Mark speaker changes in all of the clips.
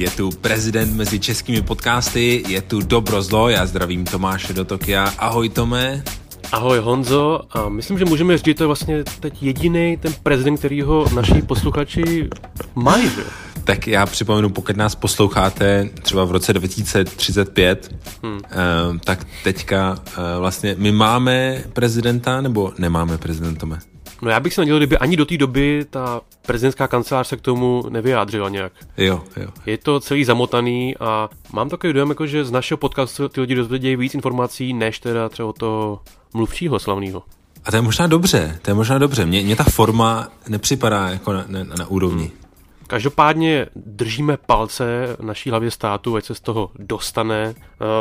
Speaker 1: Je tu prezident mezi českými podcasty, je tu dobro zlo, já zdravím Tomáše do Tokia. Ahoj Tome.
Speaker 2: Ahoj Honzo, a myslím, že můžeme říct, že to je vlastně teď jediný ten prezident, který ho naši posluchači mají, že?
Speaker 1: Tak já připomenu, pokud nás posloucháte třeba v roce 2035, hmm. eh, tak teďka eh, vlastně my máme prezidenta nebo nemáme prezidenta?
Speaker 2: No já bych se nedělal, kdyby ani do té doby ta prezidentská kancelář se k tomu nevyjádřila nějak.
Speaker 1: Jo, jo.
Speaker 2: Je to celý zamotaný a mám takový dojem, jako, že z našeho podcastu ty lidi dozvědějí víc informací, než teda třeba o toho mluvčího slavného.
Speaker 1: A to je možná dobře, to je možná dobře. Mně, mně ta forma nepřipadá jako na, na, na úrovni. Hmm.
Speaker 2: Každopádně držíme palce naší hlavě státu, ať se z toho dostane.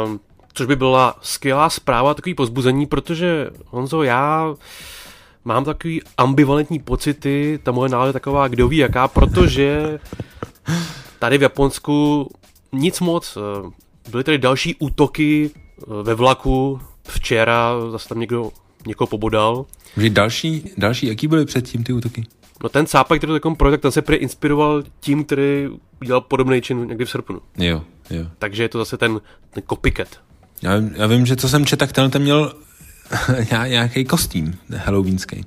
Speaker 2: Um, což by byla skvělá zpráva, takový pozbuzení, protože Honzo, já mám takový ambivalentní pocity, ta moje nálada taková, kdo ví jaká, protože tady v Japonsku nic moc. Byly tady další útoky eh, ve vlaku, včera zase tam někdo někoho pobodal.
Speaker 1: Byly další, další, jaký byly předtím ty útoky?
Speaker 2: No ten cápek, který to takom projekt, ten se prý inspiroval tím, který udělal podobný čin někdy v srpnu.
Speaker 1: Jo, jo.
Speaker 2: Takže je to zase ten, ten copycat.
Speaker 1: Já, já vím, že co jsem četl, tak ten měl nějaký kostým halloweenský. Uh,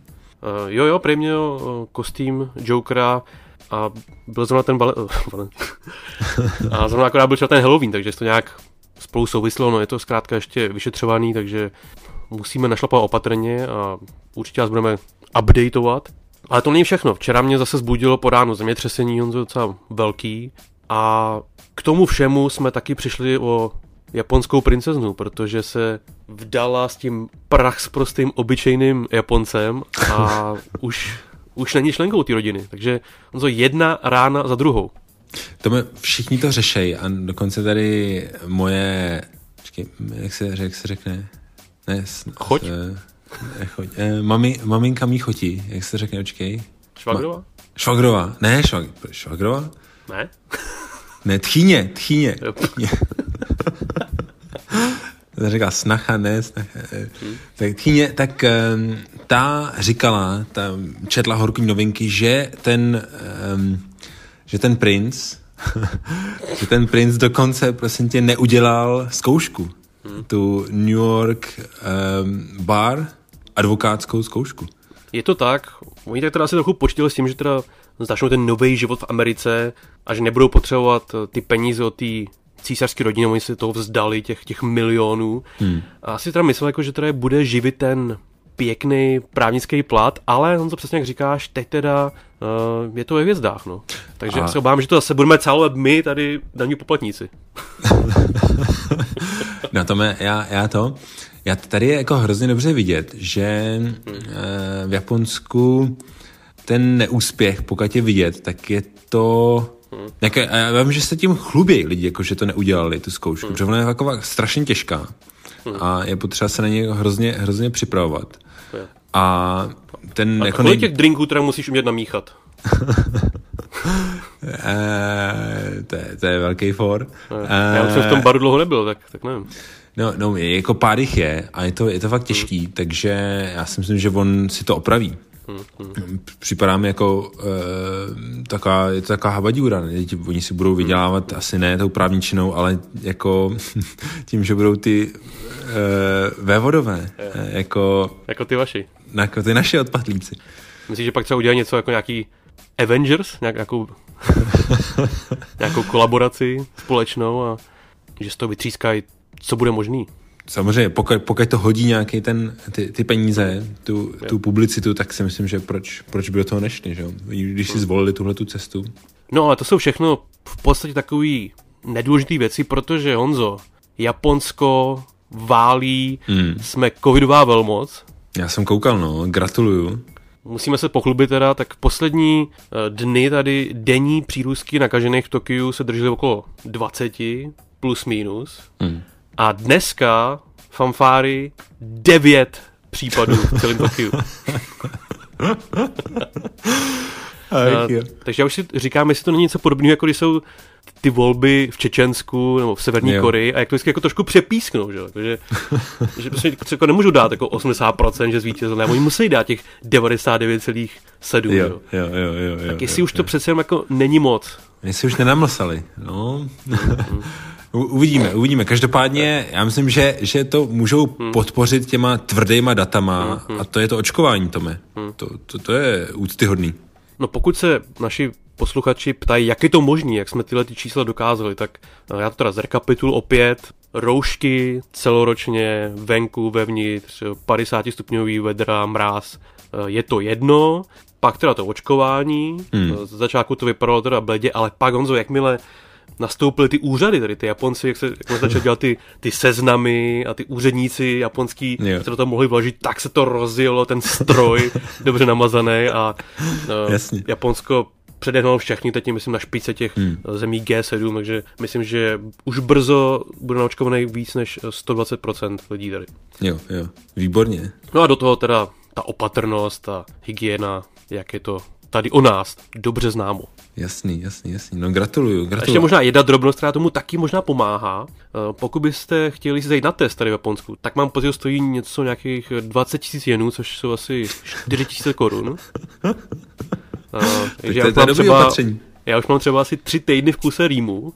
Speaker 2: jo, jo, prý měl uh, kostým Jokera a byl zrovna ten bale... Uh, a zrovna akorát byl ten Halloween, takže to nějak spolu souvislo, no je to zkrátka ještě vyšetřovaný, takže musíme našlapat opatrně a určitě vás budeme updateovat. Ale to není všechno. Včera mě zase zbudilo po ránu zemětřesení, on docela velký. A k tomu všemu jsme taky přišli o japonskou princeznu, protože se vdala s tím prach s prostým obyčejným Japoncem a už, už není členkou té rodiny. Takže to jedna rána za druhou.
Speaker 1: To mě, všichni to řešejí a dokonce tady moje, počkej, jak se, jak se řekne?
Speaker 2: Ne, s, Choď?
Speaker 1: S, ne, choď. Eh, mami, maminka mý chotí, jak se řekne, počkej.
Speaker 2: Švagrova? Ma,
Speaker 1: švagrova, ne, švag, švagrova?
Speaker 2: Ne.
Speaker 1: Ne, tchýně, tchýně. tchýně. říká snacha, ne, snacha. Hmm. Tak, tchýně, tak um, ta říkala, ta četla horký novinky, že ten, um, že ten princ, že ten princ dokonce, prosím tě, neudělal zkoušku. Hmm. Tu New York um, bar, advokátskou zkoušku.
Speaker 2: Je to tak. Oni tak teda asi trochu počítali s tím, že teda začnou ten nový život v Americe a že nebudou potřebovat eh, ty peníze od té císařské rodiny, oni se toho vzdali, těch, těch milionů. Hmm. A asi teda myslel, jako, že teda bude živit ten pěkný právnický plat, ale on to přesně jak říkáš, teď teda uh, je to ve hvězdách, no. Takže a... se obávám, že to zase budeme celé my tady daní poplatníci.
Speaker 1: no to mě, já, já to, já tady je jako hrozně dobře vidět, že uh, v Japonsku ten neúspěch, pokud je vidět, tak je to... Hmm. Jak, já vím, že se tím chlubí lidi, jako že to neudělali, tu zkoušku, hmm. protože ona je taková strašně těžká hmm. a je potřeba se na ně hrozně, hrozně připravovat. A ten...
Speaker 2: A jako nej... těch drinků teda musíš umět namíchat?
Speaker 1: e, to, je, to je velký for.
Speaker 2: E, já už jsem v tom baru dlouho nebyl, tak, tak nevím.
Speaker 1: No, no, jako pár jich je a je to, je to fakt těžký, hmm. takže já si myslím, že on si to opraví. Hmm. Připadá mi jako uh, taková, je to taková habadíura. Oni si budou vydělávat hmm. asi ne tou právničinou, ale jako tím, že budou ty uh, vévodové. Uh, jako,
Speaker 2: jako ty vaši.
Speaker 1: Jako ty naši odpadlíci.
Speaker 2: Myslíš, že pak třeba udělají něco jako nějaký Avengers, nějakou, nějakou kolaboraci společnou a že z toho vytřískají, co bude možný?
Speaker 1: Samozřejmě, pokud, pokud to hodí nějaký ten, ty, ty peníze, tu, tu publicitu, tak si myslím, že proč, proč by do toho nešli, že? když si zvolili tuhle tu cestu.
Speaker 2: No ale to jsou všechno v podstatě takové nedůležité věci, protože Honzo, Japonsko válí, hmm. jsme covidová velmoc.
Speaker 1: Já jsem koukal, no, gratuluju.
Speaker 2: Musíme se pochlubit teda, tak poslední eh, dny tady denní přírůstky nakažených v Tokiu se držely okolo 20 plus minus. Hmm. A dneska fanfáry devět případů v celém Tokiu. takže já už si říkám, jestli to není něco podobného, jako když jsou ty volby v Čečensku nebo v Severní Koreji a jak to vždycky jako trošku přepísknou, že, že, že prostě jako nemůžu dát jako 80%, že zvítězil, ne, oni musí dát těch 99,7.
Speaker 1: Jo, jo, jo, jo,
Speaker 2: tak
Speaker 1: jo,
Speaker 2: jestli
Speaker 1: jo,
Speaker 2: už to jo. přece jenom jako není moc,
Speaker 1: si už nenamlsali, no. uvidíme, uvidíme. Každopádně já myslím, že, že to můžou podpořit těma tvrdýma datama a to je to očkování, Tome. To, to, to je úctyhodný.
Speaker 2: No pokud se naši posluchači ptají, jak je to možné, jak jsme tyhle ty čísla dokázali, tak eh, já to teda zrekapitul opět. Roušky celoročně, venku, vevnitř, 50 stupňový vedra, mráz, eh, je to jedno. Pak teda to očkování, hmm. z začátku to vypadalo teda bledě, ale pak Honzo, jakmile nastoupily ty úřady, tady ty Japonci, jak se, jak se začali dělat ty, ty seznamy a ty úředníci japonský, se do toho mohli vložit, tak se to rozjelo, ten stroj dobře namazaný a uh, Japonsko předehnal všechny, teď myslím na špice těch hmm. zemí G7, takže myslím, že už brzo bude naočkovaný víc než 120% lidí tady.
Speaker 1: Jo, jo, výborně.
Speaker 2: No a do toho teda ta opatrnost, ta hygiena, jak je to tady o nás dobře známo.
Speaker 1: Jasný, jasný, jasný. No gratuluju, gratuluju.
Speaker 2: Ještě možná jedna drobnost, která tomu taky možná pomáhá. Eh, pokud byste chtěli si zajít na test tady v Japonsku, tak mám pocit, že stojí něco nějakých 20 tisíc jenů, což jsou asi 4 tisíce korun.
Speaker 1: Uh, takže to, já, to třeba, opatření.
Speaker 2: já už mám třeba asi tři týdny v kuse rýmu.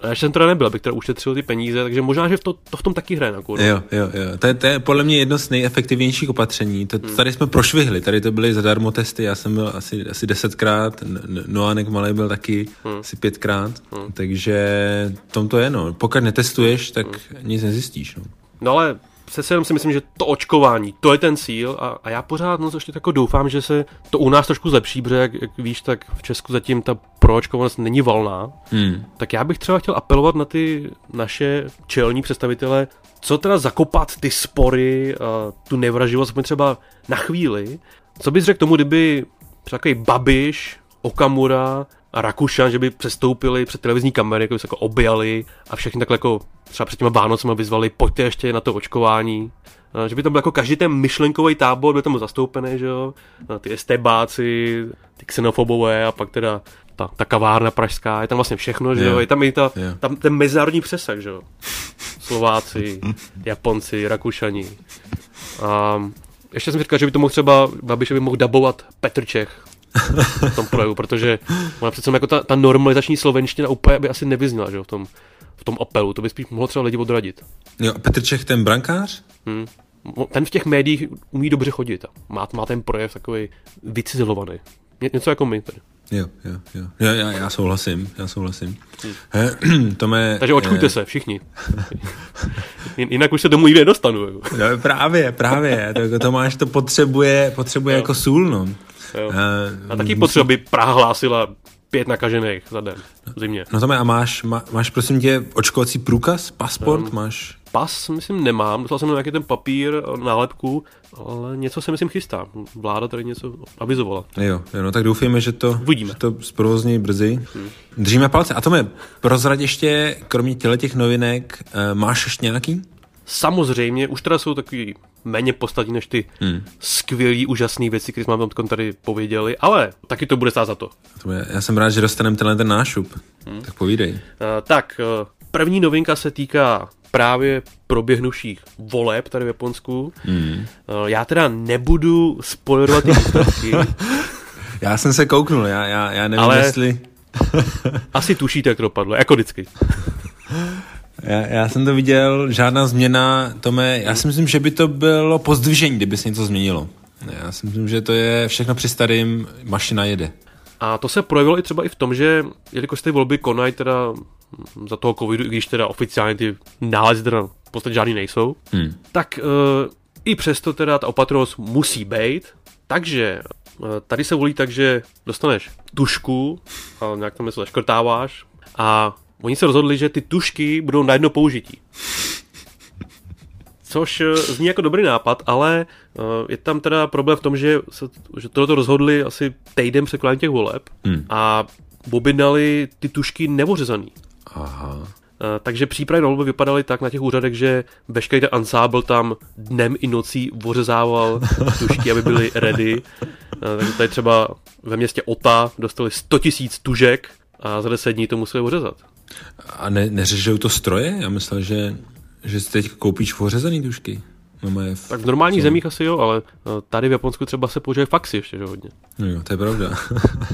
Speaker 2: A já jsem teda nebyl, abych teda ušetřil ty peníze, takže možná, že v to, to v tom taky hraje na kurva.
Speaker 1: Jo, jo, jo. To je, to je podle mě jedno z nejefektivnějších opatření. To, hmm. Tady jsme prošvihli, tady to byly zadarmo testy, já jsem byl asi, asi desetkrát, Noánek malý byl taky hmm. asi pětkrát, hmm. takže tom to je, no. Pokud netestuješ, tak hmm. nic nezjistíš, no.
Speaker 2: No ale se jenom si myslím, že to očkování, to je ten cíl a, a já pořád no, ještě tako doufám, že se to u nás trošku zlepší, protože jak, jak víš, tak v Česku zatím ta proočkovanost není valná. Hmm. Tak já bych třeba chtěl apelovat na ty naše čelní představitele, co teda zakopat ty spory, a tu nevraživost, třeba na chvíli. Co bys řekl tomu, kdyby třeba takový Babiš, Okamura a Rakušan, že by přestoupili před televizní kamery, jako by se jako objali a všechny takhle jako třeba před těma Vánocema vyzvali, pojďte ještě na to očkování. Že by tam byl jako každý ten myšlenkový tábor, by tam byl zastoupený, že jo, ty estebáci, ty xenofobové a pak teda ta, ta kavárna pražská, je tam vlastně všechno, že jo, je tam i ta, yeah. tam ten mezinárodní přesah, že jo. Slováci, Japonci, Rakušani. A ještě jsem říkal, že by to mohl třeba, Babiš by mohl dabovat Petr Čech, v tom projevu, protože ona přece jako ta, ta normalizační slovenština úplně by asi nevyzněla, že jo, v tom, v tom apelu, to by spíš mohlo třeba lidi odradit.
Speaker 1: Jo, Petr Čech, ten brankář? Hmm.
Speaker 2: Ten v těch médiích umí dobře chodit. Má, má ten projev takový vycizelovaný. Ně, něco jako my tady.
Speaker 1: Jo, jo, jo. Já, já, já souhlasím, já souhlasím. Hmm. Tome,
Speaker 2: Takže očkujte je... se, všichni. Jinak už se domů nikdy nedostanu. Jo.
Speaker 1: No, právě, právě. To, to máš, to potřebuje, potřebuje jako sůl, no.
Speaker 2: Jo. A taky potřeba, aby Praha hlásila pět nakažených za den v zimě.
Speaker 1: No to a máš, má, máš prosím tě očkovací průkaz, pasport, um, máš?
Speaker 2: Pas, myslím, nemám. Dostal jsem nějaký ten papír, nálepku, ale něco se myslím chystá. Vláda tady něco avizovala.
Speaker 1: Jo, jo no tak doufejme, že to, Uvidíme. Že to zprovozní brzy. Hmm. Držíme palce. A to mi prozrad ještě, kromě těle těch novinek, uh, máš ještě nějaký?
Speaker 2: Samozřejmě, už teda jsou takový méně podstatní než ty hmm. skvělý, úžasné věci, které jsme vám tady pověděli, ale taky to bude stát za to.
Speaker 1: Já jsem rád, že dostaneme tenhle ten nášup. Hmm. Tak povídej. Uh,
Speaker 2: tak, uh, první novinka se týká právě proběhnuších voleb tady v Japonsku. Hmm. Uh, já teda nebudu spoilerovat ty výsledky.
Speaker 1: já jsem se kouknul, já, já, já nevím, ale jestli...
Speaker 2: asi tušíte, jak to dopadlo, jako vždycky.
Speaker 1: Já, já jsem to viděl, žádná změna, Tome, já si myslím, že by to bylo pozdvižení, kdyby se něco změnilo. Já si myslím, že to je všechno při starým, mašina jede.
Speaker 2: A to se projevilo i třeba i v tom, že jelikož ty volby konají teda za toho covidu, i když teda oficiálně ty nálezy teda v podstatě žádný nejsou, hmm. tak uh, i přesto teda ta opatrnost musí být, takže uh, tady se volí tak, že dostaneš tušku a nějak tam něco zaškrtáváš a Oni se rozhodli, že ty tušky budou na jedno použití. Což eh, zní jako dobrý nápad, ale uh, je tam teda problém v tom, že, se, že tohoto rozhodli asi týden před těch voleb hmm. a objednali ty tušky nevořezaný. Aha. Uh, takže přípravy na volby vypadaly tak na těch úřadech, že veškerý ten ansábl tam dnem i nocí vořezával tušky, aby byly ready. Takže tady třeba ve městě Ota dostali 100 000 tužek a za 10 dní to museli vořezat.
Speaker 1: A ne, neřežou to stroje? Já myslel, že, že si teď koupíš pořezaný dušky.
Speaker 2: No, v... Tak v normálních zemích asi jo, ale eh, tady v Japonsku třeba se použije faxy ještě, že hodně.
Speaker 1: No jo, to je pravda.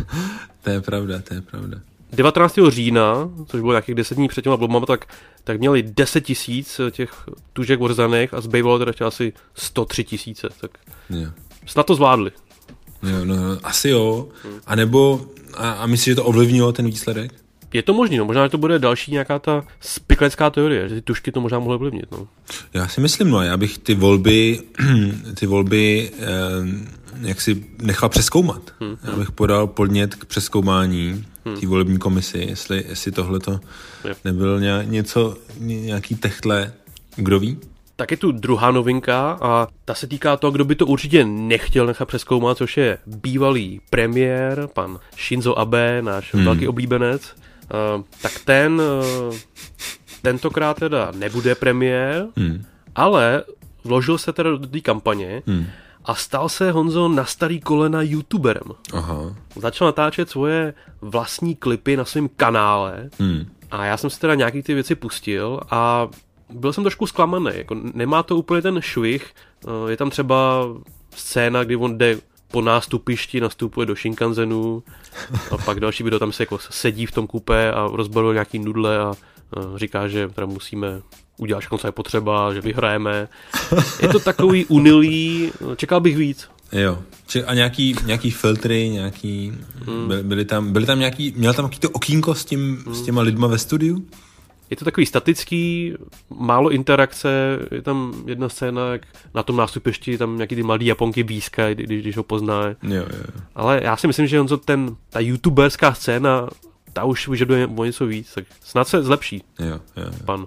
Speaker 1: to je pravda, to je pravda.
Speaker 2: 19. října, což bylo nějakých 10 dní před těma blbama, tak, tak měli 10 tisíc těch tužek odřezaných a zbývalo teda ještě asi 103 tisíce, tak
Speaker 1: Jo.
Speaker 2: snad to zvládli.
Speaker 1: Jo, no, asi jo. A nebo, a, a myslíš, že to ovlivnilo ten výsledek?
Speaker 2: Je to možný, no možná, že to bude další nějaká ta spiklecká teorie, že ty tušky to možná mohly ovlivnit, no.
Speaker 1: Já si myslím, no, já bych ty volby, ty volby, eh, jak si nechal přeskoumat. Hmm. Já bych podal podnět k přeskoumání hmm. té volební komisi, jestli, jestli tohle to nebyl ně, něco, ně, nějaký techtle, kdo ví?
Speaker 2: Tak je tu druhá novinka a ta se týká toho, kdo by to určitě nechtěl nechat přeskoumat, což je bývalý premiér, pan Shinzo Abe, náš hmm. velký oblíbenec. Uh, tak ten uh, tentokrát teda nebude premiér, hmm. ale vložil se teda do té kampaně hmm. a stal se Honzo na starý kolena youtuberem.
Speaker 1: Aha.
Speaker 2: Začal natáčet svoje vlastní klipy na svém kanále
Speaker 1: Hmm.
Speaker 2: a já jsem si teda nějaký ty věci pustil a byl jsem trošku zklamaný. Jako nemá to úplně ten švih. Eh, Je tam třeba scéna, kdy on jde po nástupišti, nastupuje do Shinkanzenu a pak další video tam se jako sedí v tom kupé a rozbaluje nějaký nudle a říká, že teda musíme udělat všechno, co je potřeba, že vyhrajeme. Je to takový unilý, čekal bych víc.
Speaker 1: Jo. A nějaký, nějaký filtry, nějaký, hmm. byly, byly, tam, byly tam nějaký, měl tam nějaký to okýnko s, tím, s těma lidma ve studiu?
Speaker 2: Je to takový statický, málo interakce, je tam jedna scéna, jak na tom nástupišti tam nějaký ty mladý Japonky blízka, když, když ho pozná.
Speaker 1: Jo, jo.
Speaker 2: Ale já si myslím, že Honzo, ten, ta youtuberská scéna, ta už vyžaduje o něco víc, tak snad se zlepší
Speaker 1: Jo, jo, jo.
Speaker 2: pan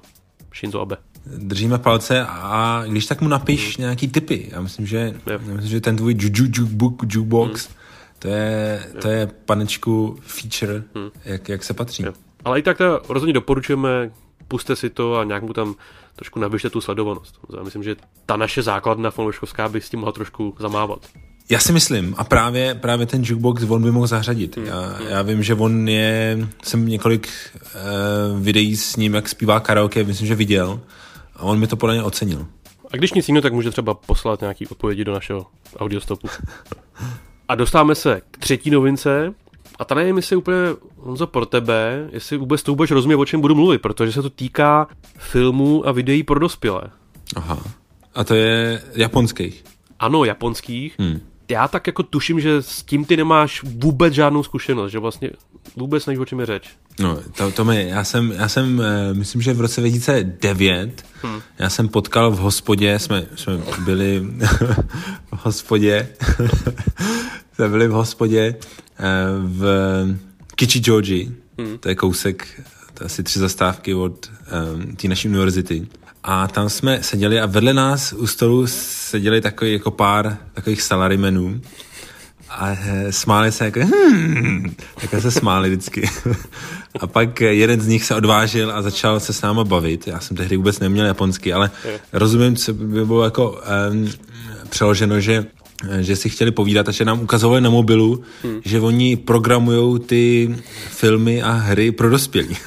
Speaker 2: Shinzo Abe.
Speaker 1: Držíme palce a když tak mu napiš
Speaker 2: Hmm.
Speaker 1: nějaký tipy. Já myslím, že, já myslím, že ten tvůj ju- ju- jukebook, jukebox,
Speaker 2: Hmm.
Speaker 1: to je, to je panečku feature, jak, jak se patří.
Speaker 2: Jo. Ale i tak teda rozhodně doporučujeme, puste si to a nějak mu tam trošku navyšte tu sledovanost. Já myslím, že ta naše základna fanouškovská by s tím mohla trošku zamávat.
Speaker 1: Já si myslím, a právě, právě ten jukebox on by mohl zařadit.
Speaker 2: Hmm.
Speaker 1: Já, já vím, že on je, jsem několik uh, videí s ním, jak zpívá karaoke, myslím, že viděl a on mi to podle mě ocenil.
Speaker 2: A když nic jiného, tak může třeba poslat nějaký odpovědi do našeho audiostopu. A dostáváme se k třetí novince. A ta nevím, jestli je úplně, Honzo, pro tebe, jestli vůbec to vůbec rozumí, o čem budu mluvit, protože se to týká filmů a videí pro dospělé.
Speaker 1: Aha. A to je japonských.
Speaker 2: Ano, japonských.
Speaker 1: Hmm.
Speaker 2: Já tak jako tuším, že s tím ty nemáš vůbec žádnou zkušenost, že vlastně vůbec nevíš, o čem je řeč.
Speaker 1: No, to, to mi, já jsem, já jsem, eh, myslím, že v roce 2009, hmm. já jsem potkal v hospodě, jsme, jsme byli v hospodě, jsme byli v hospodě eh, v Kichijoji, hmm. to je kousek, to je asi tři zastávky od um, té naší univerzity. A tam jsme seděli a vedle nás u stolu seděli takový jako pár takových salarymenů a eh, smáli se jako hmm, takhle se smáli vždycky. a pak jeden z nich se odvážil a začal se s náma bavit. Já jsem tehdy vůbec neměl japonsky, ale rozumím, co by bylo jako um, přeloženo, že že si chtěli povídat a že nám ukazovali na mobilu, hmm. že oni programujou ty filmy a hry pro dospělí.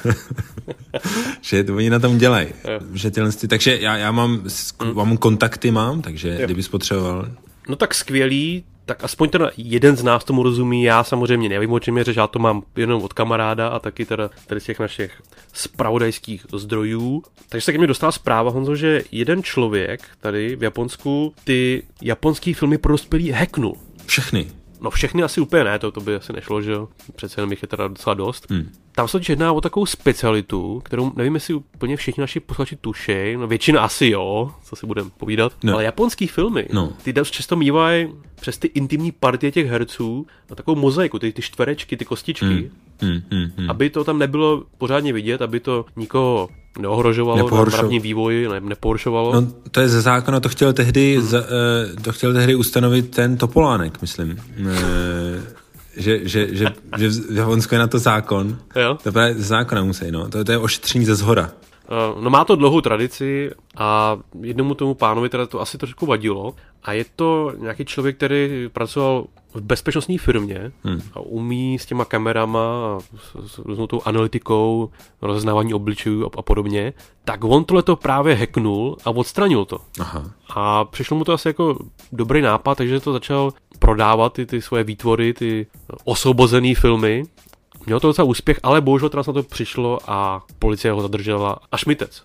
Speaker 1: že to oni na tom dělají. Že tyhle, ty- takže já, já mám, hmm. mám kontakty mám, takže
Speaker 2: Jo.
Speaker 1: kdybys potřeboval.
Speaker 2: No tak skvělý, tak aspoň teda jeden z nás tomu rozumí, já samozřejmě nevím, o čem je řeč, já to mám jenom od kamaráda a taky teda tady z těch našich spravodajských zdrojů. Takže se ke mně dostala zpráva, Honzo, že jeden člověk tady v Japonsku ty japonský filmy pro dospělí hacknul.
Speaker 1: Všechny.
Speaker 2: No všechny asi úplně ne, to, to by asi nešlo, že jo, přece jenom jich je teda docela dost.
Speaker 1: Hmm.
Speaker 2: Tam se jedná o takovou specialitu, kterou nevím, jestli úplně všichni naši posluchači tušejí, no většina asi jo, co si budeme povídat,
Speaker 1: No.
Speaker 2: ale japonský filmy,
Speaker 1: No.
Speaker 2: ty dost často mývají přes ty intimní partie těch herců na takovou mozaiku, ty, ty čtverečky, ty kostičky,
Speaker 1: Hmm. Hmm, hmm, hmm.
Speaker 2: aby to tam nebylo pořádně vidět, aby to nikoho neohrožovalo na mravním vývoji, ne, nepohoršovalo.
Speaker 1: No, to je ze zákona, to chtěl tehdy, hmm. za, eh, to chtěl tehdy ustanovit ten Topolánek, myslím. Že, že, že, že v Japonsku je na to zákon.
Speaker 2: Jo.
Speaker 1: To ze zákona musí, no. To, to je ošetření ze zhora.
Speaker 2: Eh, No má to dlouhou tradici a jednomu tomu pánovi teda to asi trošku vadilo a je to nějaký člověk, který pracoval v bezpečnostní firmě
Speaker 1: Hmm.
Speaker 2: a umí s těma kamerama s, s různou tou analytikou, rozeznávání obličejů a, a podobně, tak on tohle to právě hacknul a odstranil to.
Speaker 1: Aha.
Speaker 2: A přišlo mu to asi jako dobrý nápad, takže to začal prodávat ty, ty svoje výtvory, ty osvobozené filmy. Mělo to docela úspěch, ale bohužel teraz na to přišlo a policie ho zadržela až mitec.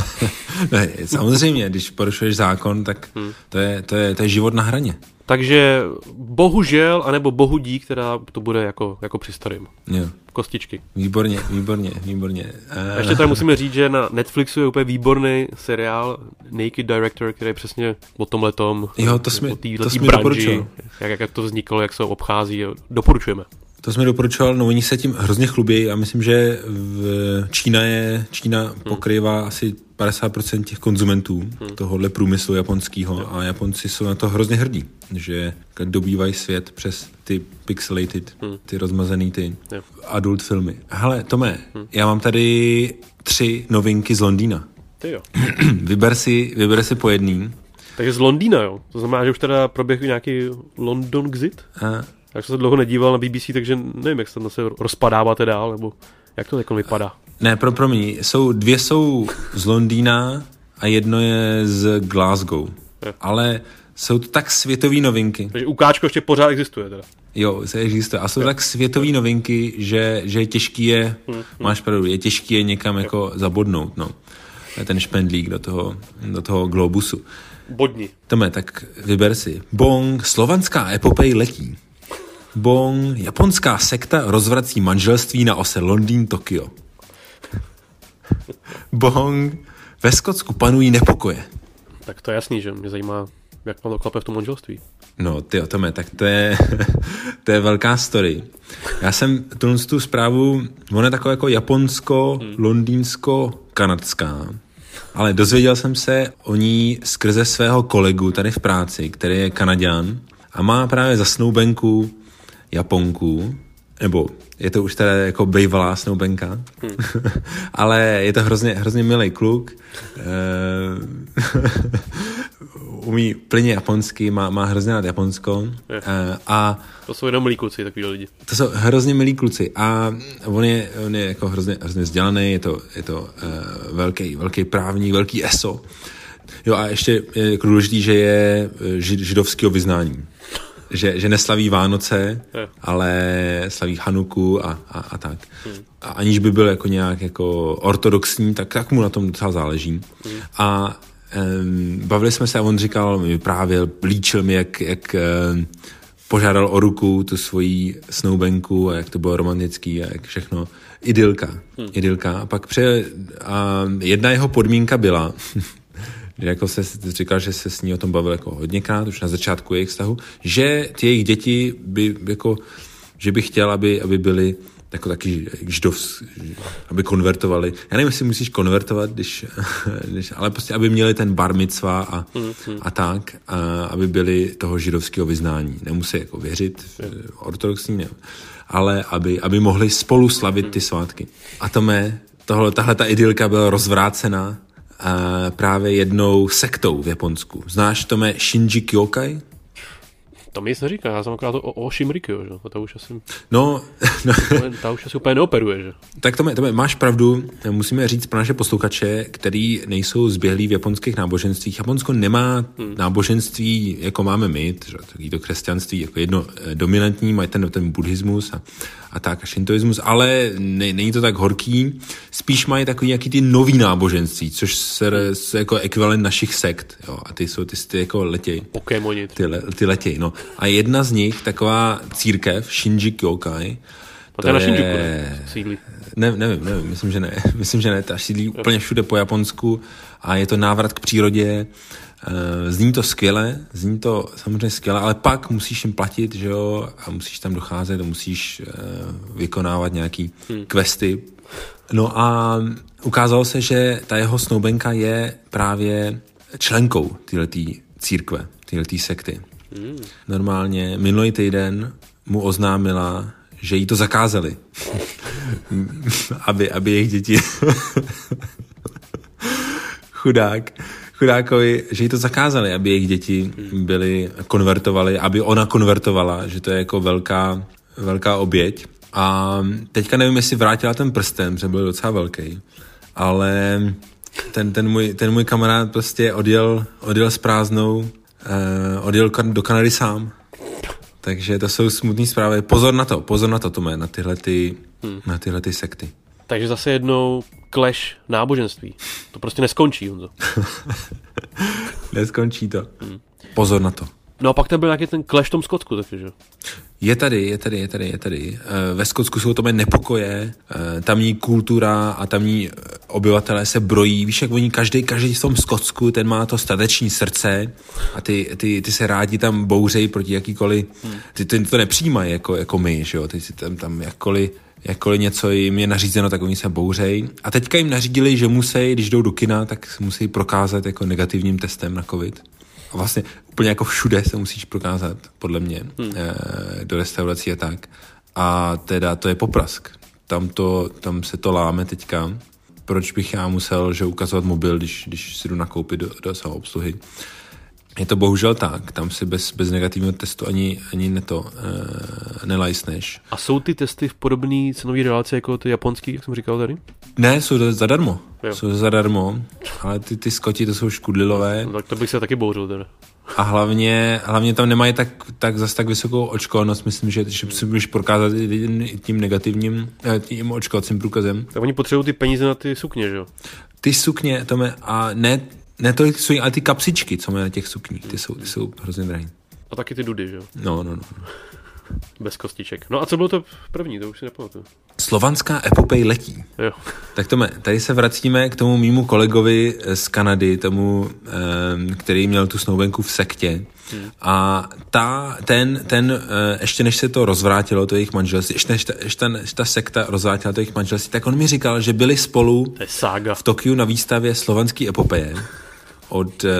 Speaker 1: ne, samozřejmě, když porušuješ zákon, tak hmm. to, je, to, je, to je život na hraně.
Speaker 2: Takže bohužel, anebo bohu dík, která to bude jako, jako při starým.
Speaker 1: Jo.
Speaker 2: Kostičky.
Speaker 1: Výborně, výborně, výborně.
Speaker 2: A ještě tady musíme říct, že na Netflixu je úplně výborný seriál Naked Director, který je přesně o tom.
Speaker 1: Jo, to jsme,
Speaker 2: to jsme branži, jak, jak to vzniklo, jak se obchází. Doporučujeme.
Speaker 1: To jsme doporučoval, no oni se tím hrozně chlubí a myslím, že v Čína je, Čína hmm. pokrývá asi 50% těch konzumentů hmm. tohohle průmyslu japonského a Japonci jsou na to hrozně hrdí, že dobývají svět přes ty pixelated, hmm. ty rozmazený ty jo. adult filmy. Hele, Tome, hmm. já mám tady tři novinky z Londýna.
Speaker 2: Ty jo.
Speaker 1: vyber, si, vyber si po jedný.
Speaker 2: Takže z Londýna, jo? To znamená, že už teda proběhl nějaký London Exit? A já jsem se dlouho nedíval na BBC, takže nevím, jak se tam se rozpadáváte dál, nebo jak to jako vypadá.
Speaker 1: Ne, pro, pro mě, jsou, dvě jsou z Londýna a jedno je z Glasgow. Je. Ale jsou to tak světové novinky.
Speaker 2: Takže ukáčko ještě pořád existuje teda.
Speaker 1: Jo, se existuje. A jsou je. tak světové novinky, že, že je těžký je, hmm, hmm. máš pravdu, je těžký je někam je. jako zabodnout, no. Ten špendlík do toho, do toho globusu.
Speaker 2: Bodni.
Speaker 1: Tome, tak vyber si. Bong, slovanská epopej letí. Bong, japonská sekta rozvrací manželství na ose Londýn-Tokio. Bong, ve Skotsku panují nepokoje.
Speaker 2: Tak to je jasný, že mě zajímá, jak to klape v tom manželství.
Speaker 1: No, ty o tome, tak to je, to je velká story. Já jsem tu, tu zprávu, ona je taková jako japonsko, hmm. londýnsko, kanadská. Ale dozvěděl jsem se o ní skrze svého kolegu tady v práci, který je Kanaďan a má právě za snoubenku Japonků, nebo je to už teda jako bejvalá snoubenka, hmm. ale je to hrozně, hrozně milý kluk. Uh, umí plně japonsky, má, má hrozně rád Japonsko. Uh, a
Speaker 2: to jsou jenom milí kluci, takový lidi.
Speaker 1: To jsou hrozně milí kluci a on je, on je jako hrozně, hrozně vzdělaný, je to, je to uh, velký, velký právník, velký ESO. Jo a ještě je jako důležitý, že je židovského vyznání že, že neslaví Vánoce, je. ale slaví Hanuku a, a, a tak. Hmm. A aniž by byl jako nějak jako ortodoxní, tak, tak mu na tom docela záleží. Hmm. A um, bavili jsme se a on říkal, mi právě líčil mi, jak, jak um, požádal o ruku tu svoji snoubenku a jak to bylo romantický a jak všechno. Idylka. Hmm. Idylka. A pak pře, a jedna jeho podmínka byla, že jako se říkal, že se s ní o tom bavil jako hodněkrát, už na začátku jejich vztahu, že ty jejich děti by jako, že by chtěl, aby, aby byly jako taky židov, aby konvertovali. Já nevím, jestli musíš konvertovat, když, když, ale prostě, aby měli ten bar mitzva a, mm-hmm. a tak, a aby byli toho židovského vyznání. Nemusí jako věřit, ortodoxní, ne, ale aby, aby mohli spolu slavit ty svátky. A to mé, tohle, tahle ta idylka byla rozvrácená právě jednou sektou v Japonsku. Znáš to mé Shinji Kyokai?
Speaker 2: To mi nic neříká, já jsem akorát o, o Shimrikyo, že? To už asi...
Speaker 1: No,
Speaker 2: no. ta už asi úplně neoperuje, že?
Speaker 1: Tak to, mě, to mě, máš pravdu, musíme říct pro naše posluchače, který nejsou zběhlí v japonských náboženstvích. Japonsko nemá hmm. náboženství, jako máme my, takový to křesťanství, jako jedno eh, dominantní, mají ten, ten buddhismus a, a tak, a šintoismus, ale ne, není to tak horký. Spíš mají takový nějaký ty nový náboženství, což se, se jako ekvivalent našich sekt, jo, a ty jsou ty, ty jako letěj.
Speaker 2: Pokémoni.
Speaker 1: Ty, ty letěj, no. A jedna z nich, taková církev, Shinji Kyokai,
Speaker 2: to, je na Shinjuku, ne? Sídlí.
Speaker 1: Ne, nevím, nevím, myslím, že ne. Myslím, že ne. Ta sídlí úplně všude po Japonsku a je to návrat k přírodě. Eh, zní to skvěle, zní to samozřejmě skvěle, ale pak musíš jim platit, že jo, a musíš tam docházet a musíš eh, vykonávat nějaký hmm. questy. No a ukázalo se, že ta jeho snoubenka je právě členkou této církve, této sekty. Hmm. Normálně minulý týden mu oznámila, že jí to zakázali. aby, aby jejich děti... Chudák chudákovi, že jí to zakázali, aby jejich děti byly konvertovaly, aby ona konvertovala, že to je jako velká, velká oběť. A teďka nevím, jestli vrátila ten prsten, protože byl docela velký, ale ten, ten, můj, ten můj kamarád prostě odjel, odjel s prázdnou, uh, odjel do Kanady sám Takže to jsou smutné zprávy. Pozor na to, pozor na to, Tome, na tyhle, ty, hmm. na tyhle ty sekty.
Speaker 2: Takže zase jednou clash náboženství. To prostě neskončí, Honzo.
Speaker 1: Neskončí to. Hmm. Pozor na to.
Speaker 2: No a pak tam byl nějaký ten clash v tom Skotsku taky, že?
Speaker 1: Je tady, je tady, je tady, je tady. Eh, ve Skotsku jsou to nepokoje, eh, tamní kultura a tamní eh, obyvatelé se brojí. Víš, jak oni každý, každý v tom Skotsku, ten má to stateční srdce a ty, ty, ty se rádi tam bouřejí proti jakýkoliv, hmm. ty, ty to nepřijímají jako, jako my, že jo, ty si tam, tam jakkoliv jakkoliv něco jim je nařízeno, tak oni se bouřej. A teďka jim nařídili, že musí, když jdou do kina, tak musí prokázat jako negativním testem na covid. A vlastně úplně jako všude se musíš prokázat, podle mě, hmm. Eh, do restaurací a tak. A teda to je poprask. Tam, to, tam se to láme teďka. Proč bych já musel že ukazovat mobil, když, když si jdu nakoupit do, do obsluhy? Je to bohužel tak, tam si bez, bez negativního testu ani, ani neto e, nelajsneš.
Speaker 2: A jsou ty testy v podobné cenové relaci jako ty japonský, jak jsem říkal tady?
Speaker 1: Ne, jsou to zadarmo. Jo. Jsou zadarmo, ale ty, ty skoti to jsou škudlilové.
Speaker 2: No, tak to bych se taky bouřil teda.
Speaker 1: A hlavně, hlavně tam nemají tak, tak zase tak vysokou očkovanost, myslím, že, že si můžeš prokázat tím negativním, eh, tím očkovacím průkazem.
Speaker 2: Tak oni potřebují ty peníze na ty sukně, že jo?
Speaker 1: Ty sukně, Tome, a ne, ne to jsou, ale ty kapsičky, co mají na těch sukních, ty jsou, ty jsou hrozně drahé.
Speaker 2: A taky ty dudy, že jo?
Speaker 1: No, no, no.
Speaker 2: Bez kostiček. No a co bylo to první, to už si nepamatuju.
Speaker 1: Slovanská epopej letí.
Speaker 2: Jo.
Speaker 1: Tak Tome, tady se vracíme k tomu mýmu kolegovi z Kanady, tomu, který měl tu snoubenku v sektě. Hmm. A ta, ten, ten, eh, ještě než se to rozvrátilo, to jejich manželství, ještě než ta, ještě ta, ta sekta rozvrátila to jejich manželství, tak on mi říkal, že byli spolu
Speaker 2: to je saga.
Speaker 1: v Tokiu na výstavě slovanský epopeje od uh,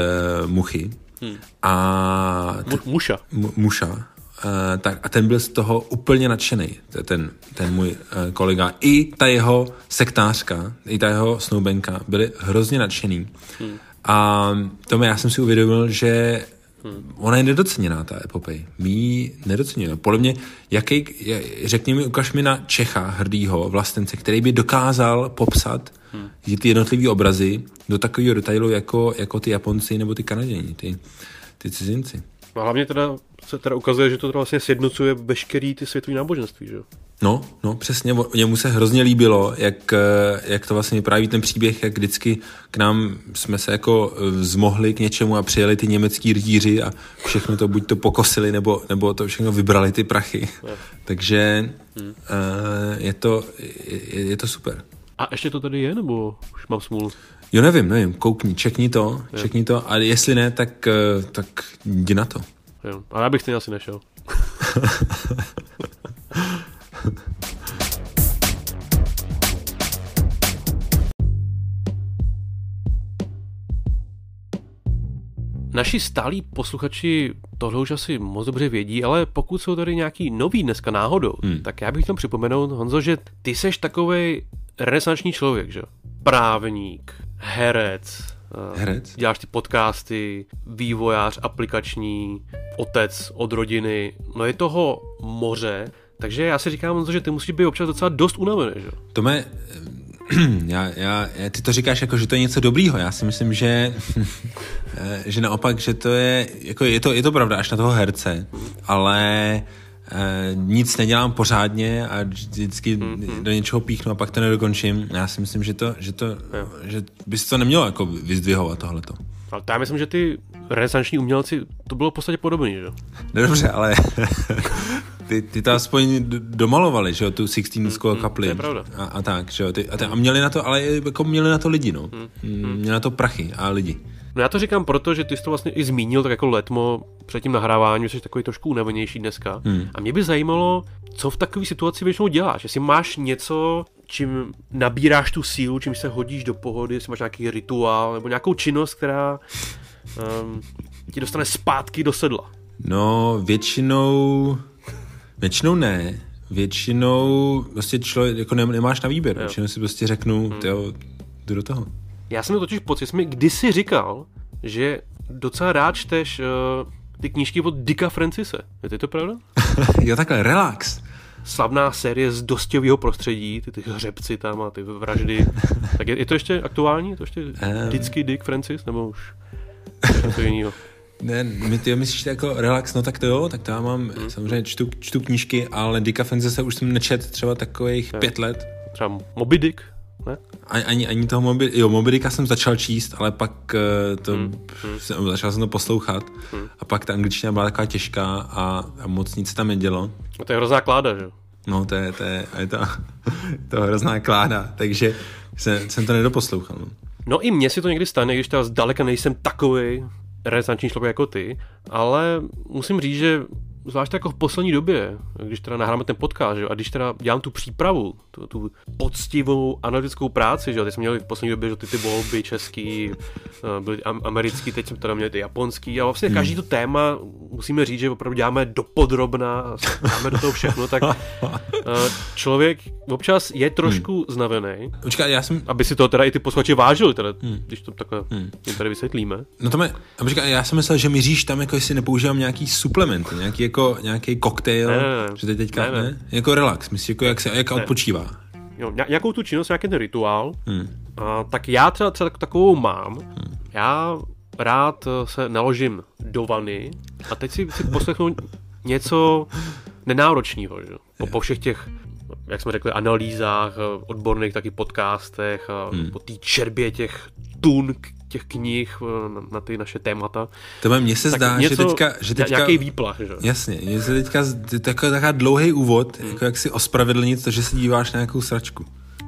Speaker 1: Muchy. Hmm. A...
Speaker 2: T- Muša.
Speaker 1: M- muša. Uh, tak a ten byl z toho úplně nadšený, ten, ten můj uh, kolega. I ta jeho sektářka, i ta jeho snoubenka byli hrozně nadšený. Hmm. A tomu já jsem si uvědomil, že hmm. ona je nedoceněná, ta epopej. My ji nedoceníme. Podle mě, jaký, řekni mi, ukaž mi na Čecha, hrdýho vlastence, který by dokázal popsat hmm. ty jednotlivé obrazy do takového detailu, jako, jako ty Japonci nebo ty Kanaděni, ty, ty cizinci.
Speaker 2: A hlavně teda se teda ukazuje, že to teda vlastně sjednocuje veškerý ty světový náboženství, že
Speaker 1: No, no, přesně. Němu se hrozně líbilo, jak, eh, jak to vlastně vypráví ten příběh, jak vždycky k nám jsme se jako eh, zmohli k něčemu a přijeli ty německý rdíři a všechno to buď to pokosili, nebo, nebo to všechno vybrali ty prachy. No. Takže hmm. uh, je, to, je, je to super.
Speaker 2: A ještě to tady je, nebo už mám smůlu?
Speaker 1: Jo, nevím, nevím, koukni, čekni to, je. čekni to, a jestli ne, tak, tak jdi na to.
Speaker 2: Jo, ale já bych stejně asi nešel. Naši stálí posluchači tohle už asi moc dobře vědí, ale pokud jsou tady nějaký nový dneska náhodou, hmm. tak já bych tam připomenout, Honzo, že ty seš takový renesanční člověk, že? Právník, herec,
Speaker 1: eh, Herec?
Speaker 2: Děláš ty podcasty, vývojář aplikační, otec od rodiny, no je toho moře, takže já si říkám, že ty musíš být občas docela dost unavený, že?
Speaker 1: To mě, já, já, ty to říkáš jako, že to je něco dobrýho. Já si myslím, že, že naopak, že to je, jako je to, je to pravda až na toho herce, ale eh, nic nedělám pořádně a vždycky mm-hmm. do něčeho píchnu a pak to nedokončím. Já si myslím, že to, že to, že bys to nemělo jako vyzdvihovat tohleto.
Speaker 2: Ale to já myslím, že ty renesanční umělci, to bylo v podstatě podobné, že?
Speaker 1: No dobře, ale ty, ty to aspoň domalovali, že jo, tu Sixtínskou mm, kapli.
Speaker 2: To je pravda.
Speaker 1: A, a tak, že jo, ty, a, ty, a měli na to, ale jako měli na to lidi, no. Mm, mm. Měli na to prachy a lidi.
Speaker 2: No já to říkám proto, že ty jsi to vlastně i zmínil, tak jako letmo před tím nahráváním, jsi takový trošku unavenější dneska. Hmm. A mě by zajímalo, co v takové situaci většinou děláš. Jestli máš něco, čím nabíráš tu sílu, čím se hodíš do pohody, jestli máš nějaký rituál nebo nějakou činnost, která um, ti dostane zpátky do sedla.
Speaker 1: No, většinou, většinou ne. Většinou prostě člověk, jako nemáš na výběr. Většinou si prostě řeknu, hmm. jo, jdu do toho.
Speaker 2: Já jsem totiž pocit, jsi mi kdysi říkal, že docela rád čteš uh, ty knížky od Dicka Francise. Je to pravda?
Speaker 1: jo, takhle, relax.
Speaker 2: Slavná série z dostěvého prostředí, ty, ty hřebci tam a ty vraždy. tak je, je to ještě aktuální? Je to ještě vždycky Dick Francis, nebo už to jiného?
Speaker 1: Ne, my ty myslíš jako relax, no tak to jo, tak to já mám, hmm. samozřejmě čtu, čtu knížky, ale Dicka se už jsem nečet třeba takových ne. pět let.
Speaker 2: Třeba Moby Dick, ne?
Speaker 1: Ani, ani, toho Moby, jo, Moby Dicka jsem začal číst, ale pak uh, to, hmm. Jsem, začal jsem to poslouchat hmm. a pak ta angličtina byla taková těžká a, a moc nic tam nedělo.
Speaker 2: A to je hrozná kláda, že?
Speaker 1: No, to je, to je, je to, to hrozná kláda, takže jsem, jsem to nedoposlouchal. No.
Speaker 2: no i mně si to někdy stane, když teda zdaleka nejsem takový renesanční člověk jako ty, ale musím říct, že zvlášť jako v poslední době, když teda nahráme ten podcast, že, a když teda dělám tu přípravu, tu, tu poctivou analytickou práci, že, teď jsme měli v poslední době že ty, ty volby český, eh, byly americký, teď jsme teda měli ty japonský a vlastně hmm. každý to téma musíme říct, že opravdu děláme dopodrobna, dáme do toho všechno, tak eh, člověk občas je trošku hmm. znavený.
Speaker 1: Počkej, já jsem...
Speaker 2: Aby si to teda i ty posluchači vážili, teda, hmm. když to takhle hmm. tady vysvětlíme.
Speaker 1: No to mě, počkej, já jsem myslel, že míříš tam, jako jestli nepoužívám nějaký suplement, nějaký jako jako nějaký koktejl, ne, ne, ne. že teď teďka, ne, ne. ne? Jako relax, myslíš, jako jak se, jak ne. odpočívá.
Speaker 2: Jo, nějakou tu činnost, nějaký ten rituál, hmm. a, tak já třeba, třeba takovou mám. Hmm. Já rád eh, se naložím do vany a teď si, si poslechnu něco nenáročného, že? Po, po všech těch jak jsme řekli, analýzách, eh, odborných taky podcastech hmm. po té čerbě těch tun těch knih eh, na, na ty naše témata.
Speaker 1: To mně se zdá, něco, že teďka... Že teďka
Speaker 2: nějaký výplach, že?
Speaker 1: Jasně, mně se teďka takový taková dlouhý úvod, hmm. jako jak si ospravedlnit to, že se díváš na nějakou sračku.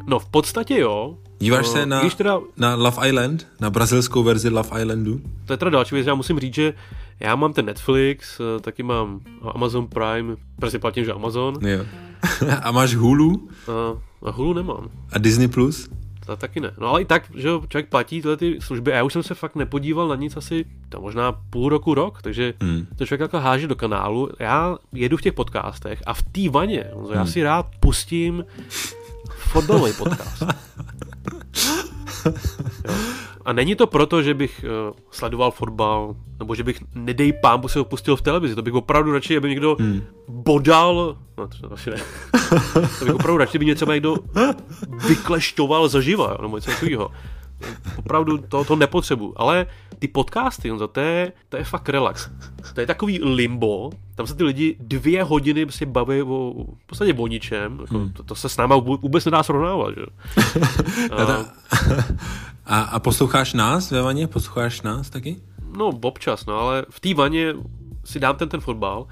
Speaker 2: No v podstatě jo.
Speaker 1: Díváš uh, se na, teda, na Love Island, na brazilskou verzi Love Islandu?
Speaker 2: To je teda další věc, já musím říct, že já mám ten Netflix, eh, taky mám Amazon Prime, prostě platím, že Amazon.
Speaker 1: Jo. a máš Hulu?
Speaker 2: Uh, a Hulu nemám.
Speaker 1: A Disney Plus?
Speaker 2: To taky ne. No ale i tak, že člověk platí tyhle ty služby. Já už jsem se fakt nepodíval na nic asi to možná půl roku, rok, takže hmm. to člověk jako háže do kanálu. Já jedu v těch podcastech a v té vaně, hmm. já si rád pustím fotbalový podcast. jo. A není to proto, že bych uh, sledoval fotbal, nebo že bych, nedej pán, se ho pustil v televizi. To bych opravdu radši, aby někdo hmm. bodal, no to asi ne. to bych opravdu radši, aby mě třeba někdo vykleštoval zaživa, nebo něco takového. Opravdu to, to nepotřebuji. Ale ty podcasty, no, to, je, to je fakt relax. To je takový limbo, tam se ty lidi dvě hodiny prostě baví o, v podstatě o ničem. Jako, hmm. to, to, se s náma vůbec nedá srovnávat. Že?
Speaker 1: a, a, a posloucháš nás ve vaně? Posloucháš nás taky?
Speaker 2: No, občas, no, ale v té vaně si dám ten ten fotbal